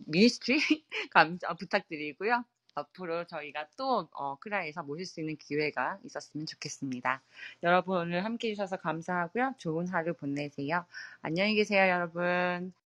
ministry 감 어, 부탁드리고요. 앞으로 저희가 또 어, 클하에서 모실 수 있는 기회가 있었으면 좋겠습니다. 여러분 오늘 함께 해주셔서 감사하고요. 좋은 하루 보내세요. 안녕히 계세요, 여러분.